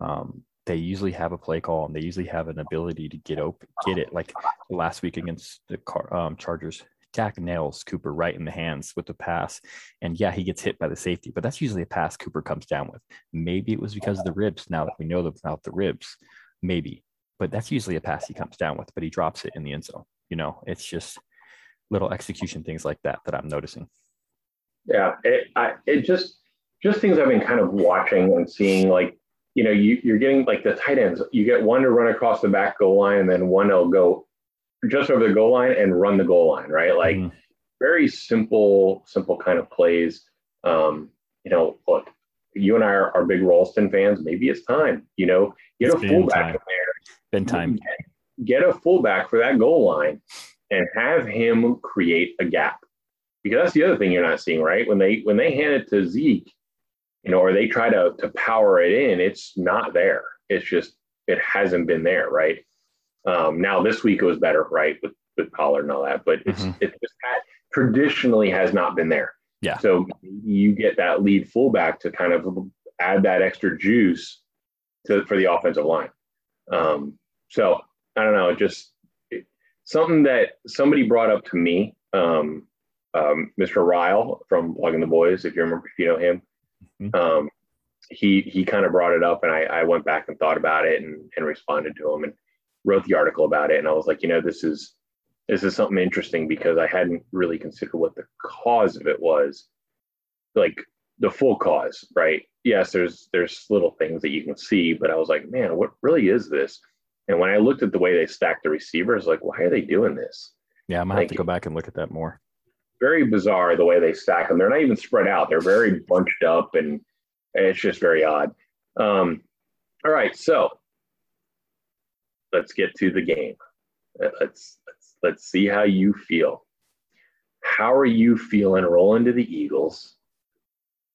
um, they usually have a play call and they usually have an ability to get open, get it. Like last week against the car, um, Chargers, Dak nails Cooper right in the hands with the pass. And yeah, he gets hit by the safety, but that's usually a pass Cooper comes down with. Maybe it was because of the ribs. Now that we know about the ribs, maybe, but that's usually a pass he comes down with, but he drops it in the end zone. You know, it's just little execution things like that that I'm noticing. Yeah, it, I, it just just things I've been kind of watching and seeing like you know, you, you're getting like the tight ends. You get one to run across the back goal line, and then one will go just over the goal line and run the goal line, right? Like mm. very simple, simple kind of plays. Um, you know, look, you and I are, are big Ralston fans. Maybe it's time. You know, get It's a fullback time. in there. Been time. Get a fullback for that goal line, and have him create a gap. Because that's the other thing you're not seeing, right? When they when they hand it to Zeke, you know, or they try to to power it in, it's not there. It's just it hasn't been there, right? Um, now this week it was better, right, with with Pollard and all that, but it's Mhm. it just had, traditionally has not been there. Yeah. So you get that lead fullback to kind of add that extra juice to for the offensive line. Um, so I don't know, just it- something that somebody brought up to me, um, um, Mr. Ryle from Blogging the Boys, if you remember, if you know him. Mhm. Um, he he kind of brought it up, and I, I went back and thought about it and, and responded to him and wrote the article about it. And I was like, you know, this is this is something interesting because I hadn't really considered what the cause of it was, like the full cause, right? Yes, there's there's little things that you can see, but I was like, man, what really is this? And when I looked at the way they stacked the receivers, like, why are they doing this? Yeah, I'm gonna have to go back and look at that more. Very bizarre the way they stack them. They're not even spread out. They're very bunched up, and it's just very odd. Um, all right, so let's get to the game. Uh, Let's let's let's see how you feel. How are you feeling rolling to the Eagles?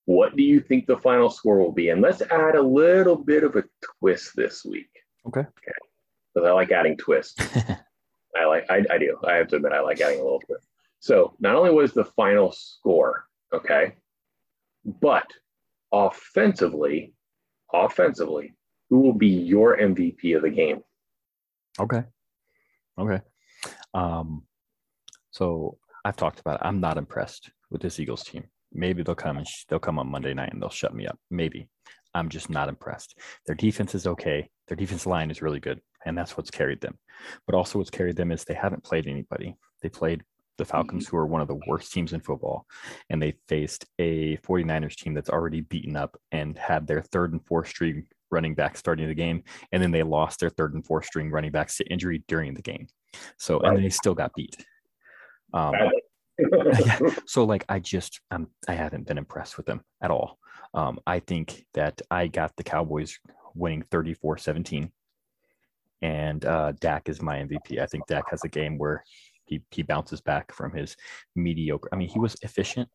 What do you think the final score will be? And let's add a little bit of a twist this week. Okay. Because I like adding twists. I like I, I do. I have to admit I like adding a little twist. So not only was the final score, okay, but offensively, offensively, who will be your MVP of the game? Okay. Okay. Um, so I've talked about it. I'm not impressed with this Eagles team. Maybe they'll come and sh- they'll come on Monday night and they'll shut me up. Maybe. I'm just not impressed. Their defense is okay. Their defense line is really good, and that's what's carried them. But also, what's carried them is they haven't played anybody. They played the Falcons, who are one of the worst teams in football, and they faced a 49ers team that's already beaten up and had their third and fourth string running back starting the game, and then they lost their third and fourth string running backs to injury during the game. So, and they still got beat. Um, yeah. So like I just um I haven't been impressed with them at all. Um, I think that I got the Cowboys winning 34-17. And uh Dak is my MVP. I think Dak has a game where he he bounces back from his mediocre. I mean, he was efficient,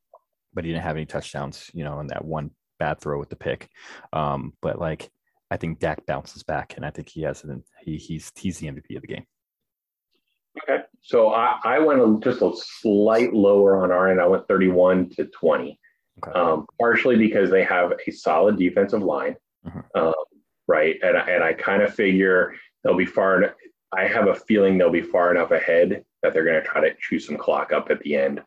but he didn't have any touchdowns, you know, in that one bad throw with the pick. Um, but like I think Dak bounces back and I think he has an he he's he's the MVP of the game. Okay. So I, I went a, just a slight lower on our end. I went 31 to 20, Okay. um, partially because they have a solid defensive line, Mhm. um, right? And, I- and I kind of figure they'll be far. I have a feeling they'll be far enough ahead that they're going to try to chew some clock up at the end.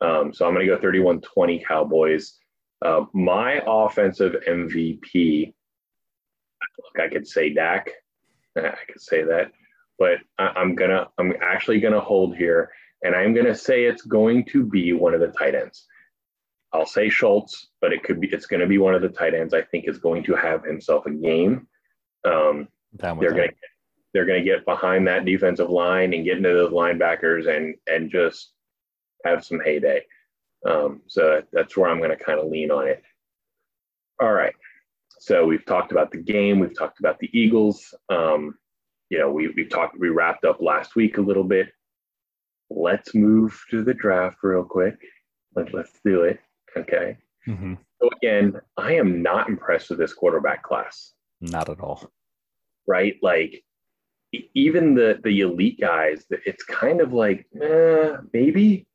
Um, so I'm going to go 31 20 Cowboys. Uh, my offensive MVP, look, I could say Dak. I could say that but I, I'm gonna I'm actually gonna hold here, and I'm gonna say it's going to be one of the tight ends. I'll say Schultz, but it could be it's going to be one of the tight ends. I think is going to have himself a game. Um, they're gonna they're gonna get behind that defensive line and get into those linebackers and and just have some heyday. Um, so that's where I'm gonna kind of lean on it. All right. So we've talked about the game. We've talked about the Eagles. Um, you know, we we talked. We wrapped up last week a little bit. Let's move to the draft real quick. Let, let's do it. Okay. Mhm. So again, I am not impressed with this quarterback class. Not at all. right? Like even the the elite guys, it's kind of like eh, maybe.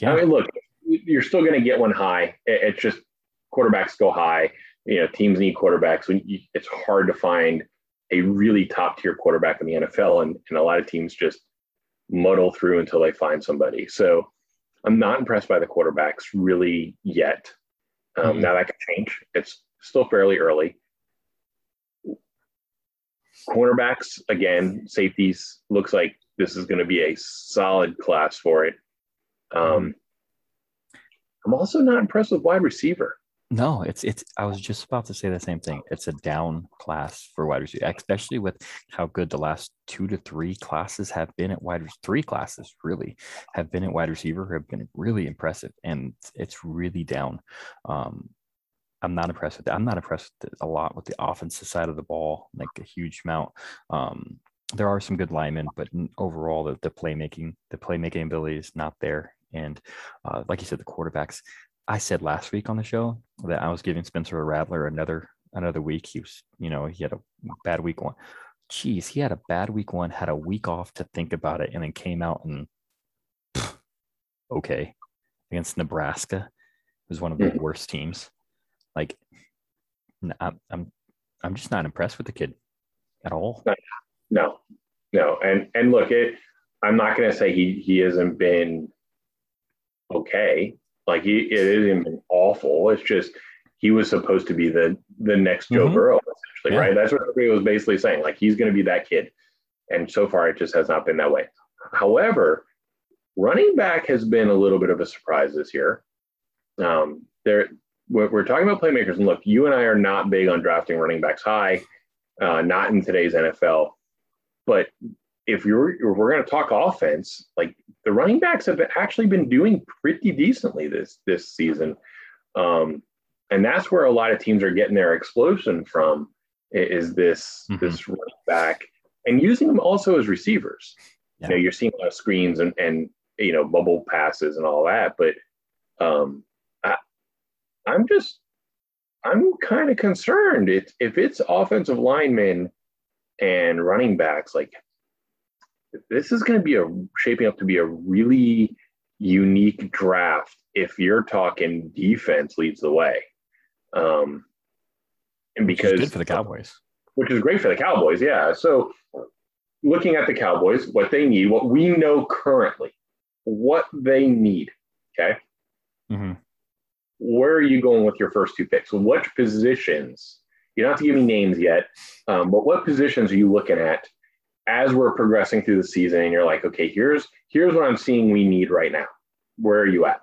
Yeah. I mean, look, you're still going to get one high. It's just quarterbacks go high. You know, teams need quarterbacks. When you, it's hard to find a really top tier quarterback in the NFL, and, and a lot of teams just muddle through until they find somebody. So I'm not impressed by the quarterbacks really yet. Um, Mhm. Now that could change. It's still fairly early. Cornerbacks, again, safeties, looks like this is going to be a solid class for it. Um, I'm also not impressed with wide receiver. No, it's it's. I was just about to say the same thing. It's a down class for wide receiver, especially with how good the last two to three classes have been at wide. Three classes really have been at wide receiver have been really impressive, and it's really down. Um, I'm not impressed with that. I'm not impressed a lot with the offensive side of the ball, like a huge amount. Um, there are some good linemen, but overall, the, the playmaking, the playmaking ability is not there. And uh, like you said, the quarterbacks. I said last week on the show that I was giving Spencer Rattler another another week. He was, you know, he had a bad week one. Jeez, he had a bad week one, had a week off to think about it, and then came out and pff, okay against Nebraska. Was one of the mm. worst teams. Like, I'm, I'm, I'm just not impressed with the kid at all. No, no, and and look, it. I'm not going to say he he hasn't been okay. Like he it hasn't been awful. It's just he was supposed to be the the next Joe mm-hmm. Burrow, essentially, yeah. right? That's what everybody was basically saying. Like he's going to be that kid, and so far it just has not been that way. However, running back has been a little bit of a surprise this year. Um, there we're talking about playmakers, and look, you and I are not big on drafting running backs high, uh, not in today's NFL. But if you're if we're going to talk offense, like the running backs have actually been doing pretty decently this this season, um, and that's where a lot of teams are getting their explosion from. Is this mm-hmm. this running back and using them also as receivers? Yeah. You know, you're seeing a lot of screens and and you know bubble passes and all that, but um, I'm just I'm kind of concerned. If if it's offensive linemen and running backs, like this is going to be a shaping up to be a really unique draft. If you're talking defense leads the way, um, and because good for the Cowboys, which is great for the Cowboys, yeah. So looking at the Cowboys, what they need, what we know currently, what they need. Okay. Mm-hmm where are you going with your first two picks? What positions? You don't have to give me names yet, um, but what positions are you looking at as we're progressing through the season? And you're like, okay, here's here's what I'm seeing we need right now. Where are you at?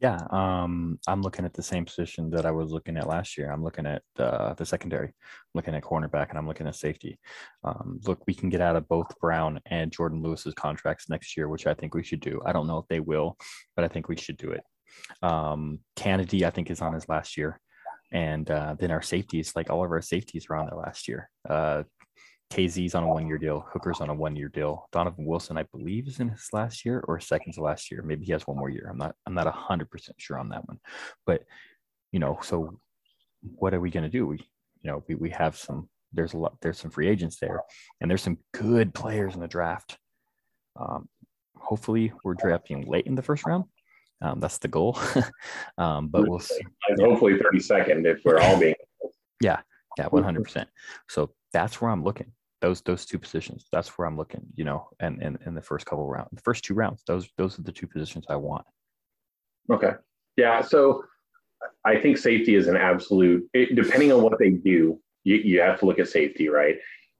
Yeah, um, I'm looking at the same position that I was looking at last year. I'm looking at uh, the secondary, I'm looking at cornerback, and I'm looking at safety. Um, look, we can get out of both Brown and Jourdan Lewis's contracts next year, which I think we should do. I don't know if they will, but I think we should do it. Um, Canady, I think, is on his last year. And uh, then our safeties, like all of our safeties are on their last year. Uh, Kazee's on a one year deal. Hooker's on a one year deal. Donovan Wilson, I believe, is in his last year or second to last year. Maybe he has one more year. I'm not I'm not hundred percent sure on that one. But you know, so what are we gonna do? We you know, we, we have some there's a lot there's some free agents there and there's some good players in the draft. Um, hopefully we're drafting late in the first round um, that's the goal. um, but we'll see. Hopefully 32nd if we're all being. yeah, yeah, 100%. So that's where I'm looking. Those those two positions. That's where I'm looking. You know, and in, in, in the first couple rounds, the first two rounds. Those those are the two positions I want. Okay. Yeah. So I think safety is an absolute. It, depending on what they do, you, you have to look at safety, right?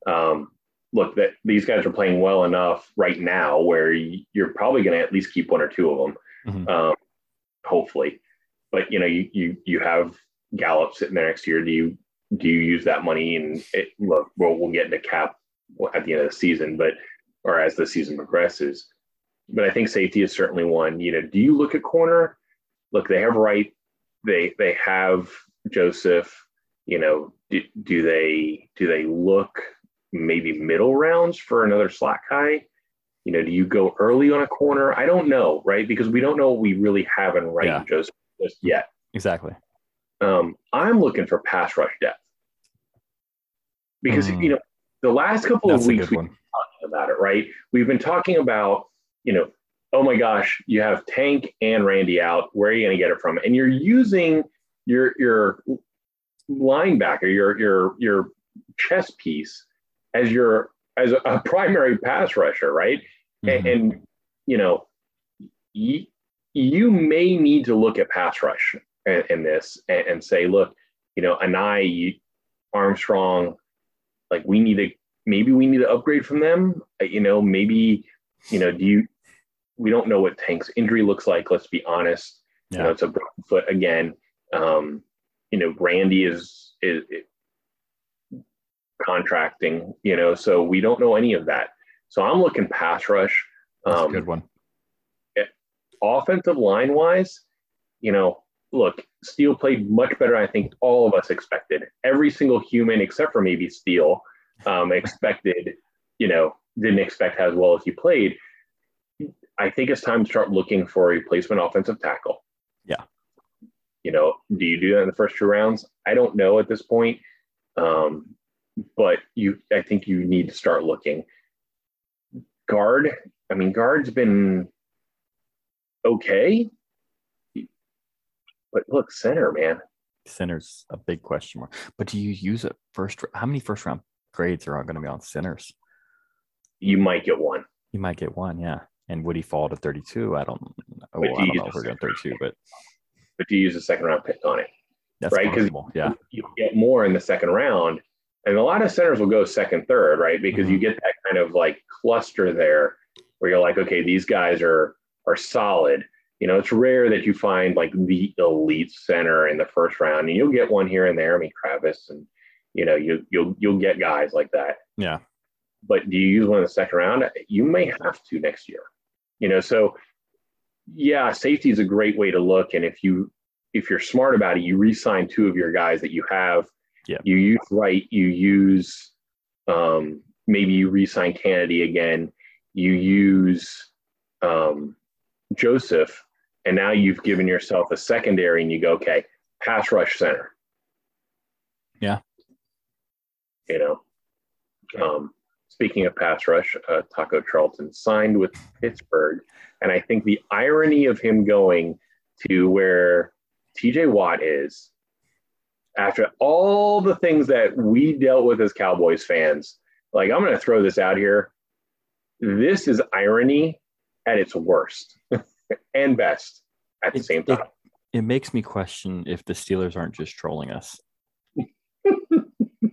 Um, look, that these guys are playing well enough right now where you're probably going to at least keep one or two of them mm-hmm. um, hopefully. But you know, you you you have Gallup sitting there next year. Do you do you use that money and it, look? Well, we'll get into cap at the end of the season, but or as the season progresses. But I think safety is certainly one. You know, do you look at corner? Look, they have right. They they have Joseph. You know, do, do they do they look maybe middle rounds for another slot guy? You know, do you go early on a corner? I don't know, right? Because we don't know what we really have in right yeah. just, just yet. Exactly. Um, I'm looking for pass rush depth because mm. you know the last couple That's of weeks we've been talking about it, right? We've been talking about you know, oh my gosh, you have Tank and Randy out. Where are you going to get it from? And you're using your your linebacker, your your your chess piece as your as a, a primary pass rusher, right? Mm-hmm. And, and, you know, you, you may need to look at pass rush in, in this and, and, say, look, you know, Anae, Armstrong, like we need to maybe we need to upgrade from them. Uh, you know, maybe you know, do you? We don't know what Tank's injury looks like. Let's be honest. Yeah. You know, it's a broken foot again. Um, you know, Randy is, is, is contracting, you know, so we don't know any of that. So I'm looking pass rush. Um, good one. Offensive line wise, you know, look, Steele played much better. I think all of us expected. Every single human, except for maybe Steele, um, expected. You know, didn't expect as well as he played. I think it's time to start looking for a replacement offensive tackle. Yeah. You know, do you do that in the first two rounds? I don't know at this point. Um, but you I think you need to start looking. Guard, I mean, guard's been okay. But look, center, man. Center's a big question mark. But do you use it first? How many first round grades are going to be on centers? You might get one. You might get one, yeah. And would he fall to 32? I don't know. Oh, I don't know if we're going 32, but but do you use a second round pick on it? That's right. Because yeah, you get more in the second round. And a lot of centers will go second, third, right? Because mm-hmm. you get that kind of like cluster there where you're like, okay, these guys are are solid. You know, it's rare that you find like the elite center in the first round, and you'll get one here and there. I mean, Travis, and you know, you you'll you'll get guys like that. Yeah. But do you use one in the second round? You may have to next year. You know, so yeah, safety is a great way to look, and if you if you're smart about it, you re-sign two of your guys that you have. Yeah. You use right. You use um, maybe you re-sign Canady again. You use um, Joseph and now you've given yourself a secondary and you go, okay, pass rush center. Yeah. You know, um, speaking of pass rush, uh, Taco Charlton signed with Pittsburgh. And I think the irony of him going to where TJ Watt is, after all the things that we dealt with as Cowboys fans, like I'm going to throw this out here. This is irony at its worst. and best at the it, same time. It, it, makes me question if the Steelers aren't just trolling us.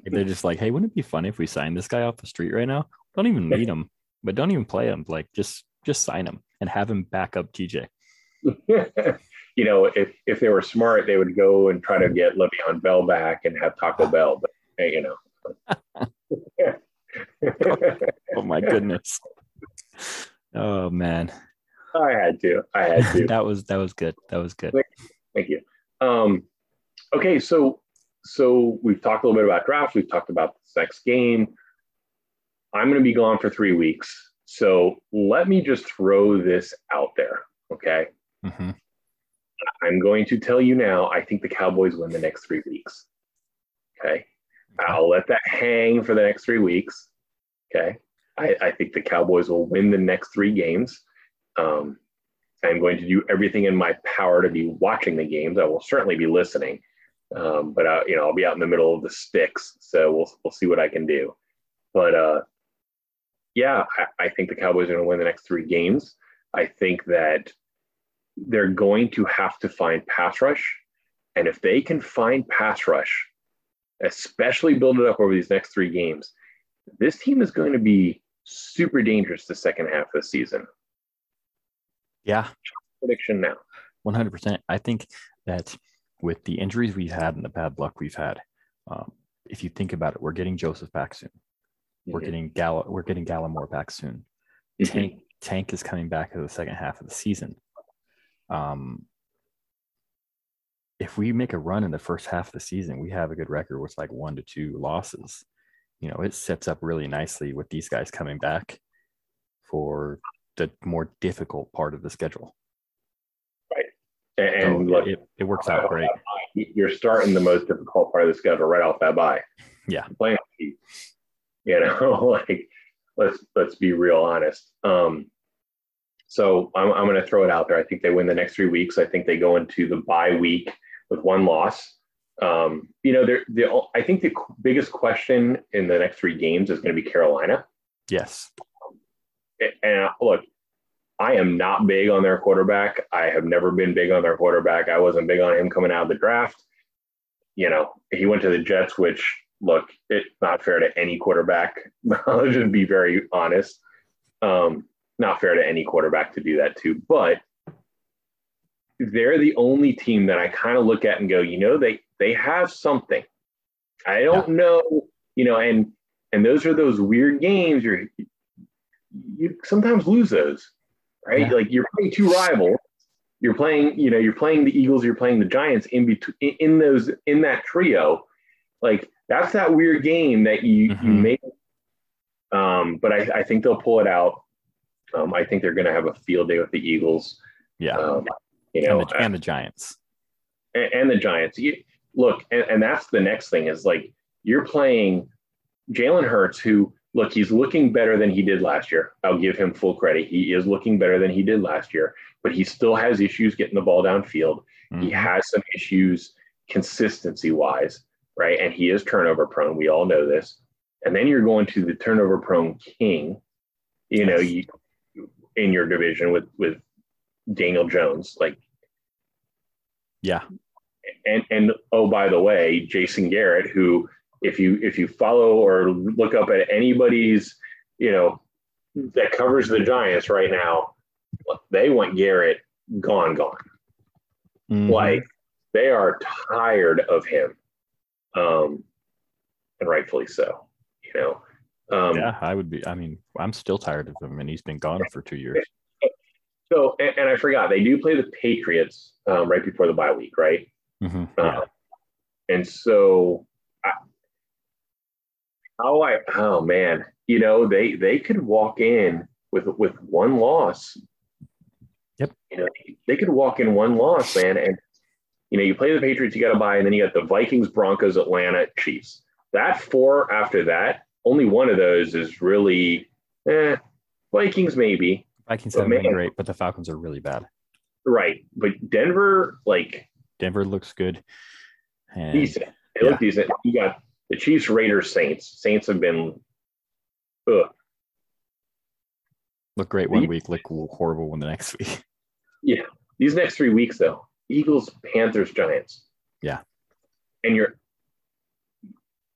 They're just like, hey, wouldn't it be funny if we signed this guy off the street right now? Don't even meet him, but don't even play him. Like, just just sign him and have him back up TJ. you know, if if they were smart, they would go and try to get Le'Veon Bell back and have Taco Bell. But hey, you know. oh my goodness. Oh man. I had to. I had to. that was that was good. That was good. Thank you. Um, okay, so so we've talked a little bit about drafts. We've talked about the next game. I'm going to be gone for three weeks, so let me just throw this out there. Okay. Mm-hmm. I'm going to tell you now. I think the Cowboys win the next three weeks. Okay. I'll let that hang for the next three weeks. Okay. I, I think the Cowboys will win the next three games. Um, I'm going to do everything in my power to be watching the games. I will certainly be listening, um, but uh, you know I'll be out in the middle of the sticks, so we'll we'll see what I can do. But uh, yeah, I, I think the Cowboys are going to win the next three games. I think that they're going to have to find pass rush, and if they can find pass rush, especially build it up over these next three games, this team is going to be super dangerous the second half of the season. Yeah. Prediction now. 100%. I think that with the injuries we've had and the bad luck we've had, um, if you think about it, we're getting Joseph back soon. Mm-hmm. We're getting Gall- we're getting Gallimore back soon. Mm-hmm. Tank Tank is coming back in the second half of the season. Um, if we make a run in the first half of the season, we have a good record with like one to two losses. You know, it sets up really nicely with these guys coming back for the more difficult part of the schedule. Right. And, so look, it, it, works out great. You're starting the most difficult part of the schedule right off that bye. Yeah. Playing, you know, like let's let's be real honest. Um, so I'm, I'm going to throw it out there. I think they win the next three weeks. I think they go into the bye week with one loss. Um, you know, they're, they I think the biggest question in the next three games is going to be Carolina. Yes and look, I am not big on their quarterback. I have never been big on their quarterback. I wasn't big on him coming out of the draft. You know, he went to the Jets, which look, it's not fair to any quarterback. I'll just be very honest. Um, not fair to any quarterback to do that too. But they're the only team that I kind of look at and go, you know, they they have something. I don't yeah. know, you know, and and those are those weird games you're you sometimes lose those, right? Yeah. Like you're playing two rivals, you're playing, you know, you're playing the Eagles, you're playing the Giants in between in those in that trio. Like that's that weird game that you mm-hmm. you make. Um, but I, I think they'll pull it out. Um, I think they're going to have a field day with the Eagles. Yeah. Um, you know, and the, and the Giants. And, and, the Giants. You, look, and, and that's the next thing is like you're playing Jalen Hurts, who look, he's looking better than he did last year. I'll give him full credit. He is looking better than he did last year, but he still has issues getting the ball downfield. Mm-hmm. He has some issues consistency wise, right? And he is turnover prone. We all know this. And then you're going to the turnover prone king, you know, you, in your division with with Daniel Jones. Like, yeah. And and oh, by the way, Jason Garrett, who if you if you follow or look up at anybody's, you know, that covers the Giants right now, they want Garrett gone, gone. Mm-hmm. Like they are tired of him, um, and rightfully so. You know. Um, yeah, I would be. I mean, I'm still tired of him, and he's been gone for two years. So, and, and, I forgot they do play the Patriots um, right before the bye week, right? Mm-hmm. Yeah. Uh, and so, I, how I oh man, you know they they could walk in with with one loss. Yep. You know they could walk in one loss, man, and you know you play the Patriots, you got to buy, and then you got the Vikings, Broncos, Atlanta, Chiefs. That four after that, only one of those is really eh, Vikings maybe Vikings have been great, but the Falcons are really bad. Right, but Denver, like Denver, looks good. And, decent. They yeah. look decent. You got the Chiefs, Raiders, Saints. Saints have been. Ugh. Look great one week, look horrible one the next week. Yeah, these next three weeks though: Eagles, Panthers, Giants. Yeah, and you're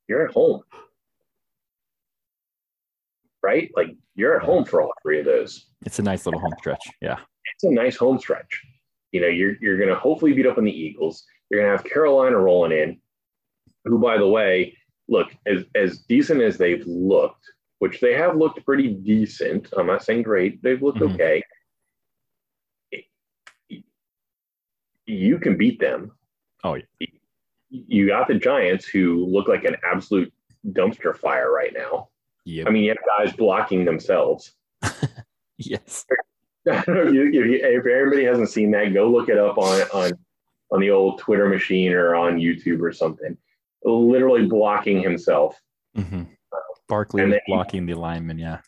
you're at home, right? Like you're at home for all three of those. It's a nice little home stretch. Yeah. It's a nice home stretch. You know, you're you're gonna hopefully beat up on the Eagles. You're gonna have Carolina rolling in, who by the way, look, as as decent as they've looked, which they have looked pretty decent. I'm not saying great, they've looked mm-hmm. okay. You can beat them. Oh yeah. You got the Giants who look like an absolute dumpster fire right now. Yep. I mean, you have guys blocking themselves. yes. if, if everybody hasn't seen that, go look it up on on on the old Twitter machine or on YouTube or something. Literally blocking himself. Mm-hmm. Barkley blocking the lineman. Yeah.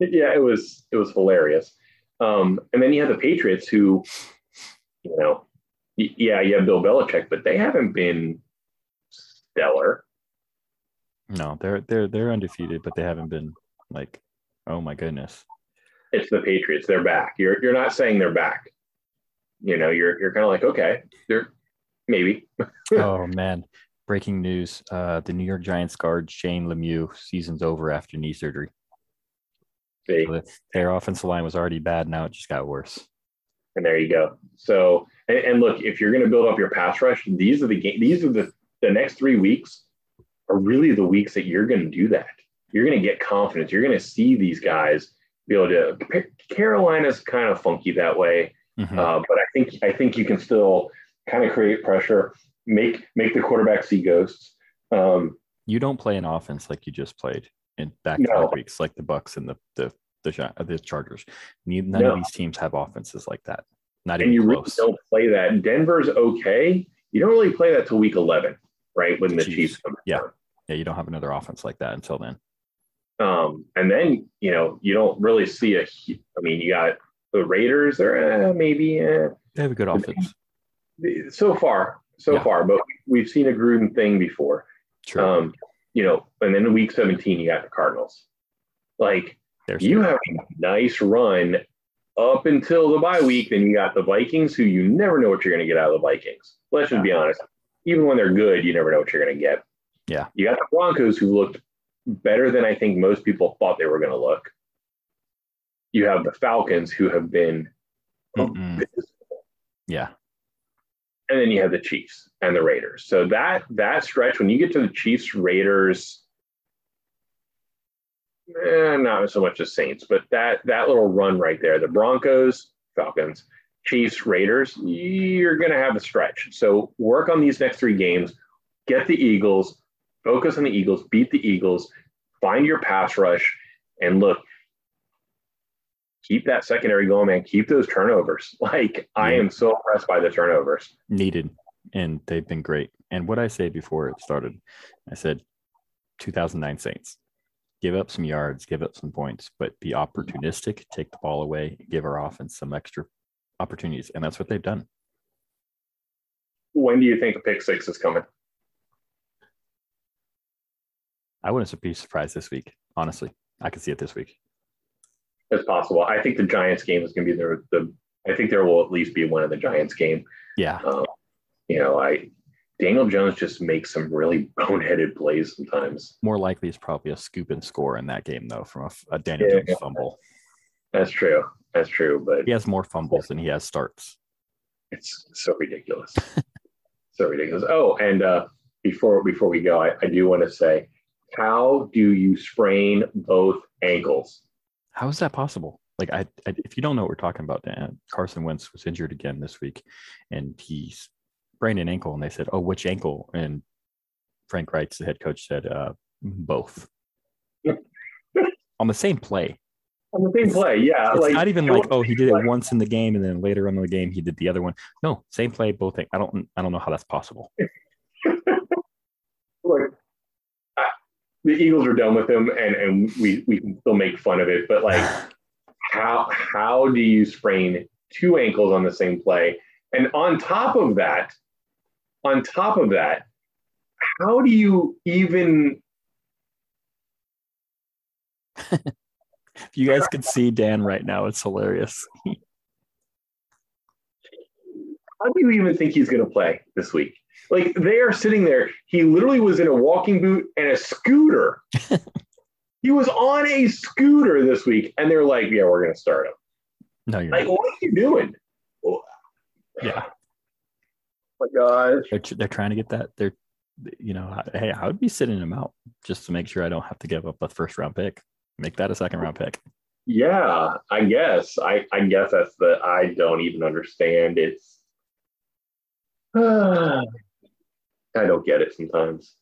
Yeah, it was it was hilarious. Um, and then you have the Patriots who, you know, yeah, you have Bill Belichick, but they haven't been stellar. No, they're they're they're undefeated, but they haven't been like, oh my goodness. It's the Patriots. They're back. You're you're not saying they're back. You know, you're you're kind of like, okay, they're maybe. oh man. Breaking news. Uh the New York Giants guard Shane Lemieux season's over after knee surgery. So their offensive line was already bad. Now it just got worse. And there you go. So, and, and look, if you're going to build up your pass rush, these are the game. These are the the next three weeks are really the weeks that you're going to do that. You're going to get confidence. You're going to see these guys be able to. Carolina's kind of funky that way, mm-hmm. uh, but I think I think you can still kind of create pressure, make make the quarterback see ghosts. Um, you don't play an offense like you just played in back to back weeks, like the Bucs and the the the, the Chargers. None no. of these teams have offenses like that. Not and even you close. Really don't play that. Denver's okay. You don't really play that till week eleven right? When the Chiefs, Chiefs come. Yeah. Down. Yeah. You don't have another offense like that until then. Um, and then, you know, you don't really see a, I mean, you got the Raiders or uh, maybe, uh, they have a good offense. So far, so yeah. far, but we've seen a Gruden thing before. True. Um, you know, and then in week 17, you got the Cardinals. Like, There's you have a nice run up until the bye week. Then you got the Vikings, who you never know what you're going to get out of the Vikings. Let's just be honest even when they're good, you never know what you're going to get. Yeah. You got the Broncos who looked better than I think most people thought they were going to look. You have the Falcons who have been yeah. and then you have the Chiefs and the Raiders. So that that stretch when you get to the Chiefs, Raiders, eh, not so much the Saints, but that that little run right there, the Broncos, Falcons, Chiefs, Raiders, you're going to have a stretch. So work on these next three games, get the Eagles, focus on the Eagles, beat the Eagles, find your pass rush, and look, keep that secondary going, man. Keep those turnovers. Like I am so impressed by the turnovers. Needed, and they've been great. And what I say before it started, I said 2009 Saints. Give up some yards, give up some points, but be opportunistic, take the ball away, give our offense some extra opportunities. And that's what they've done. When do you think a pick six is coming? I wouldn't be surprised this week. Honestly, I could see it this week. It's possible. I think the Giants game is going to be the, the. I think there will at least be one of the Giants game. Yeah. Um, you know, I Daniel Jones just makes some really boneheaded plays sometimes. More likely, it's probably a scoop and score in that game though, from a, a Daniel yeah, Jones fumble. That's true. That's true. But he has more fumbles than he has starts. It's so ridiculous. so ridiculous. Oh, and uh, before before we go, I, I do want to say, how do you sprain both ankles? How is that possible? Like, I, I, if you don't know what we're talking about, Dan, Carson Wentz was injured again this week, and he sprained an ankle. And they said, "Oh, which ankle?" And Frank Reich's the head coach said, uh, "Both." on the same play. On the same play, yeah. It's like, not even like, oh, he did it once in the game, and then later on in the game he did the other one. No, same play, both. Things. I don't, I don't know how that's possible. Look, the Eagles are done with him, and and we we can still make fun of it. But like, how how do you sprain two ankles on the same play? And on top of that, on top of that, how do you even? if you guys could see Dan right now, it's hilarious. how do you even think he's going to play this week? Like they are sitting there. He literally was in a walking boot and a scooter. he was on a scooter this week, and they're like, "Yeah, we're going to start him." No, you're like, not. what are you doing? yeah. Oh my gosh. They're, they're trying to get that. They're, you know, hey, I would be sitting him out just to make sure I don't have to give up a first round pick. Make that a second round pick. Yeah, I guess. I, I guess that's the I don't even understand. It's uh, I don't get it sometimes.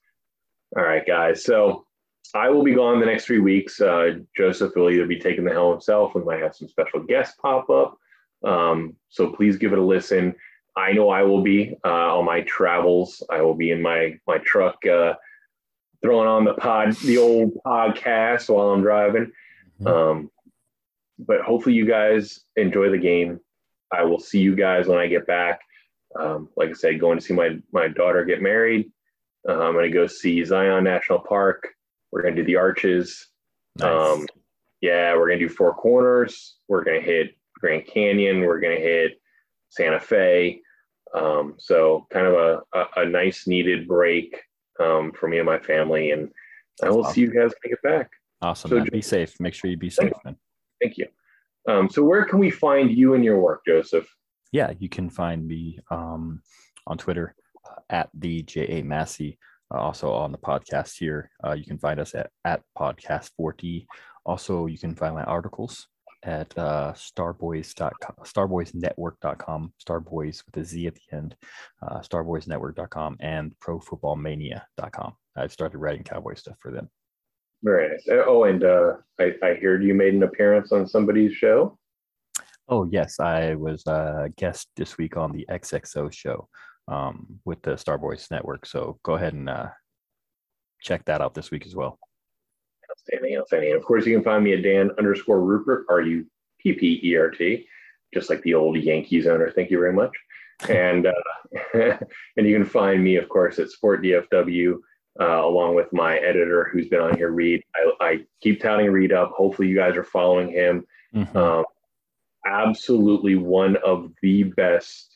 All right, guys. So I will be gone the next three weeks. Uh, Joseph will either be taking the helm himself. We might have some special guests pop up. Um, so please give it a listen. I know I will be uh, on my travels. I will be in my my truck, uh, throwing on the pod, the old podcast while I'm driving. Mm-hmm. Um, but hopefully, you guys enjoy the game. I will see you guys when I get back. Um, like I said, going to see my my daughter get married. Uh, I'm going to go see Zion National Park. We're going to do the arches. Nice. Um, yeah, we're going to do Four Corners. We're going to hit Grand Canyon. We're going to hit Santa Fe. Um, so kind of a, a, a nice needed break um, for me and my family. And I will awesome. see you guys when I get back. Awesome. So, be safe. Make sure you be safe, man. Thank you. Um, so where can we find you and your work, Joseph? yeah, you can find me um, on Twitter uh, at the J.A. Massey. Uh, also on the podcast here, uh, you can find us at, at podcast 40. Also, you can find my articles at uh, starboyz.com, starboyznetwork.com, starboys with a Z at the end, uh, starboyznetwork.com, and profootballmania.com. I've started writing cowboy stuff for them. Very nice. Oh, and uh, I, I heard you made an appearance on somebody's show. Oh yes, I was a guest this week on the XXO show um, with the Starboys Network. So go ahead and uh, check that out this week as well. Outstanding, outstanding. of course, you can find me at Dan underscore Ruppert, R U P P E R T, just like the old Yankees owner. Thank you very much. and uh, and you can find me, of course, at Sport DFW. Uh, along with my editor who's been on here, Reed. I, I keep touting Reed up. Hopefully, you guys are following him. Mm-hmm. Um, absolutely one of the best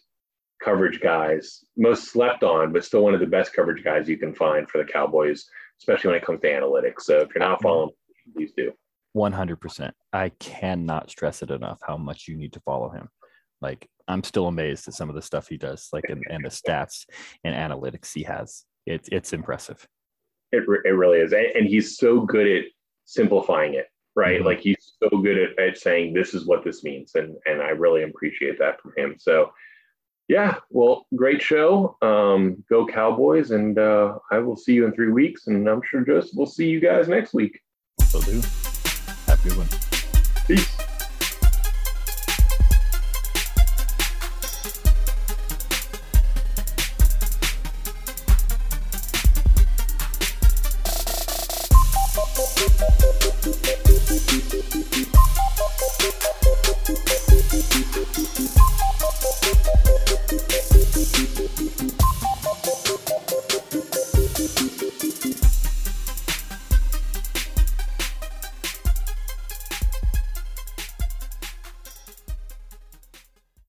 coverage guys, most slept on, but still one of the best coverage guys you can find for the Cowboys, especially when it comes to analytics. So if you're not following, please do. 100%. I cannot stress it enough how much you need to follow him. Like I'm still amazed at some of the stuff he does, like and, and the stats and analytics he has. It's it's impressive. It, it really is, and he's so good at simplifying it, right? Mm-hmm. Like he's so good at, at saying this is what this means, and and I really appreciate that from him. So yeah, well, great show. Um, go Cowboys, and uh, I will see you in three weeks, and I'm sure Joseph will see you guys next week. Will do. Have a good one. Peace.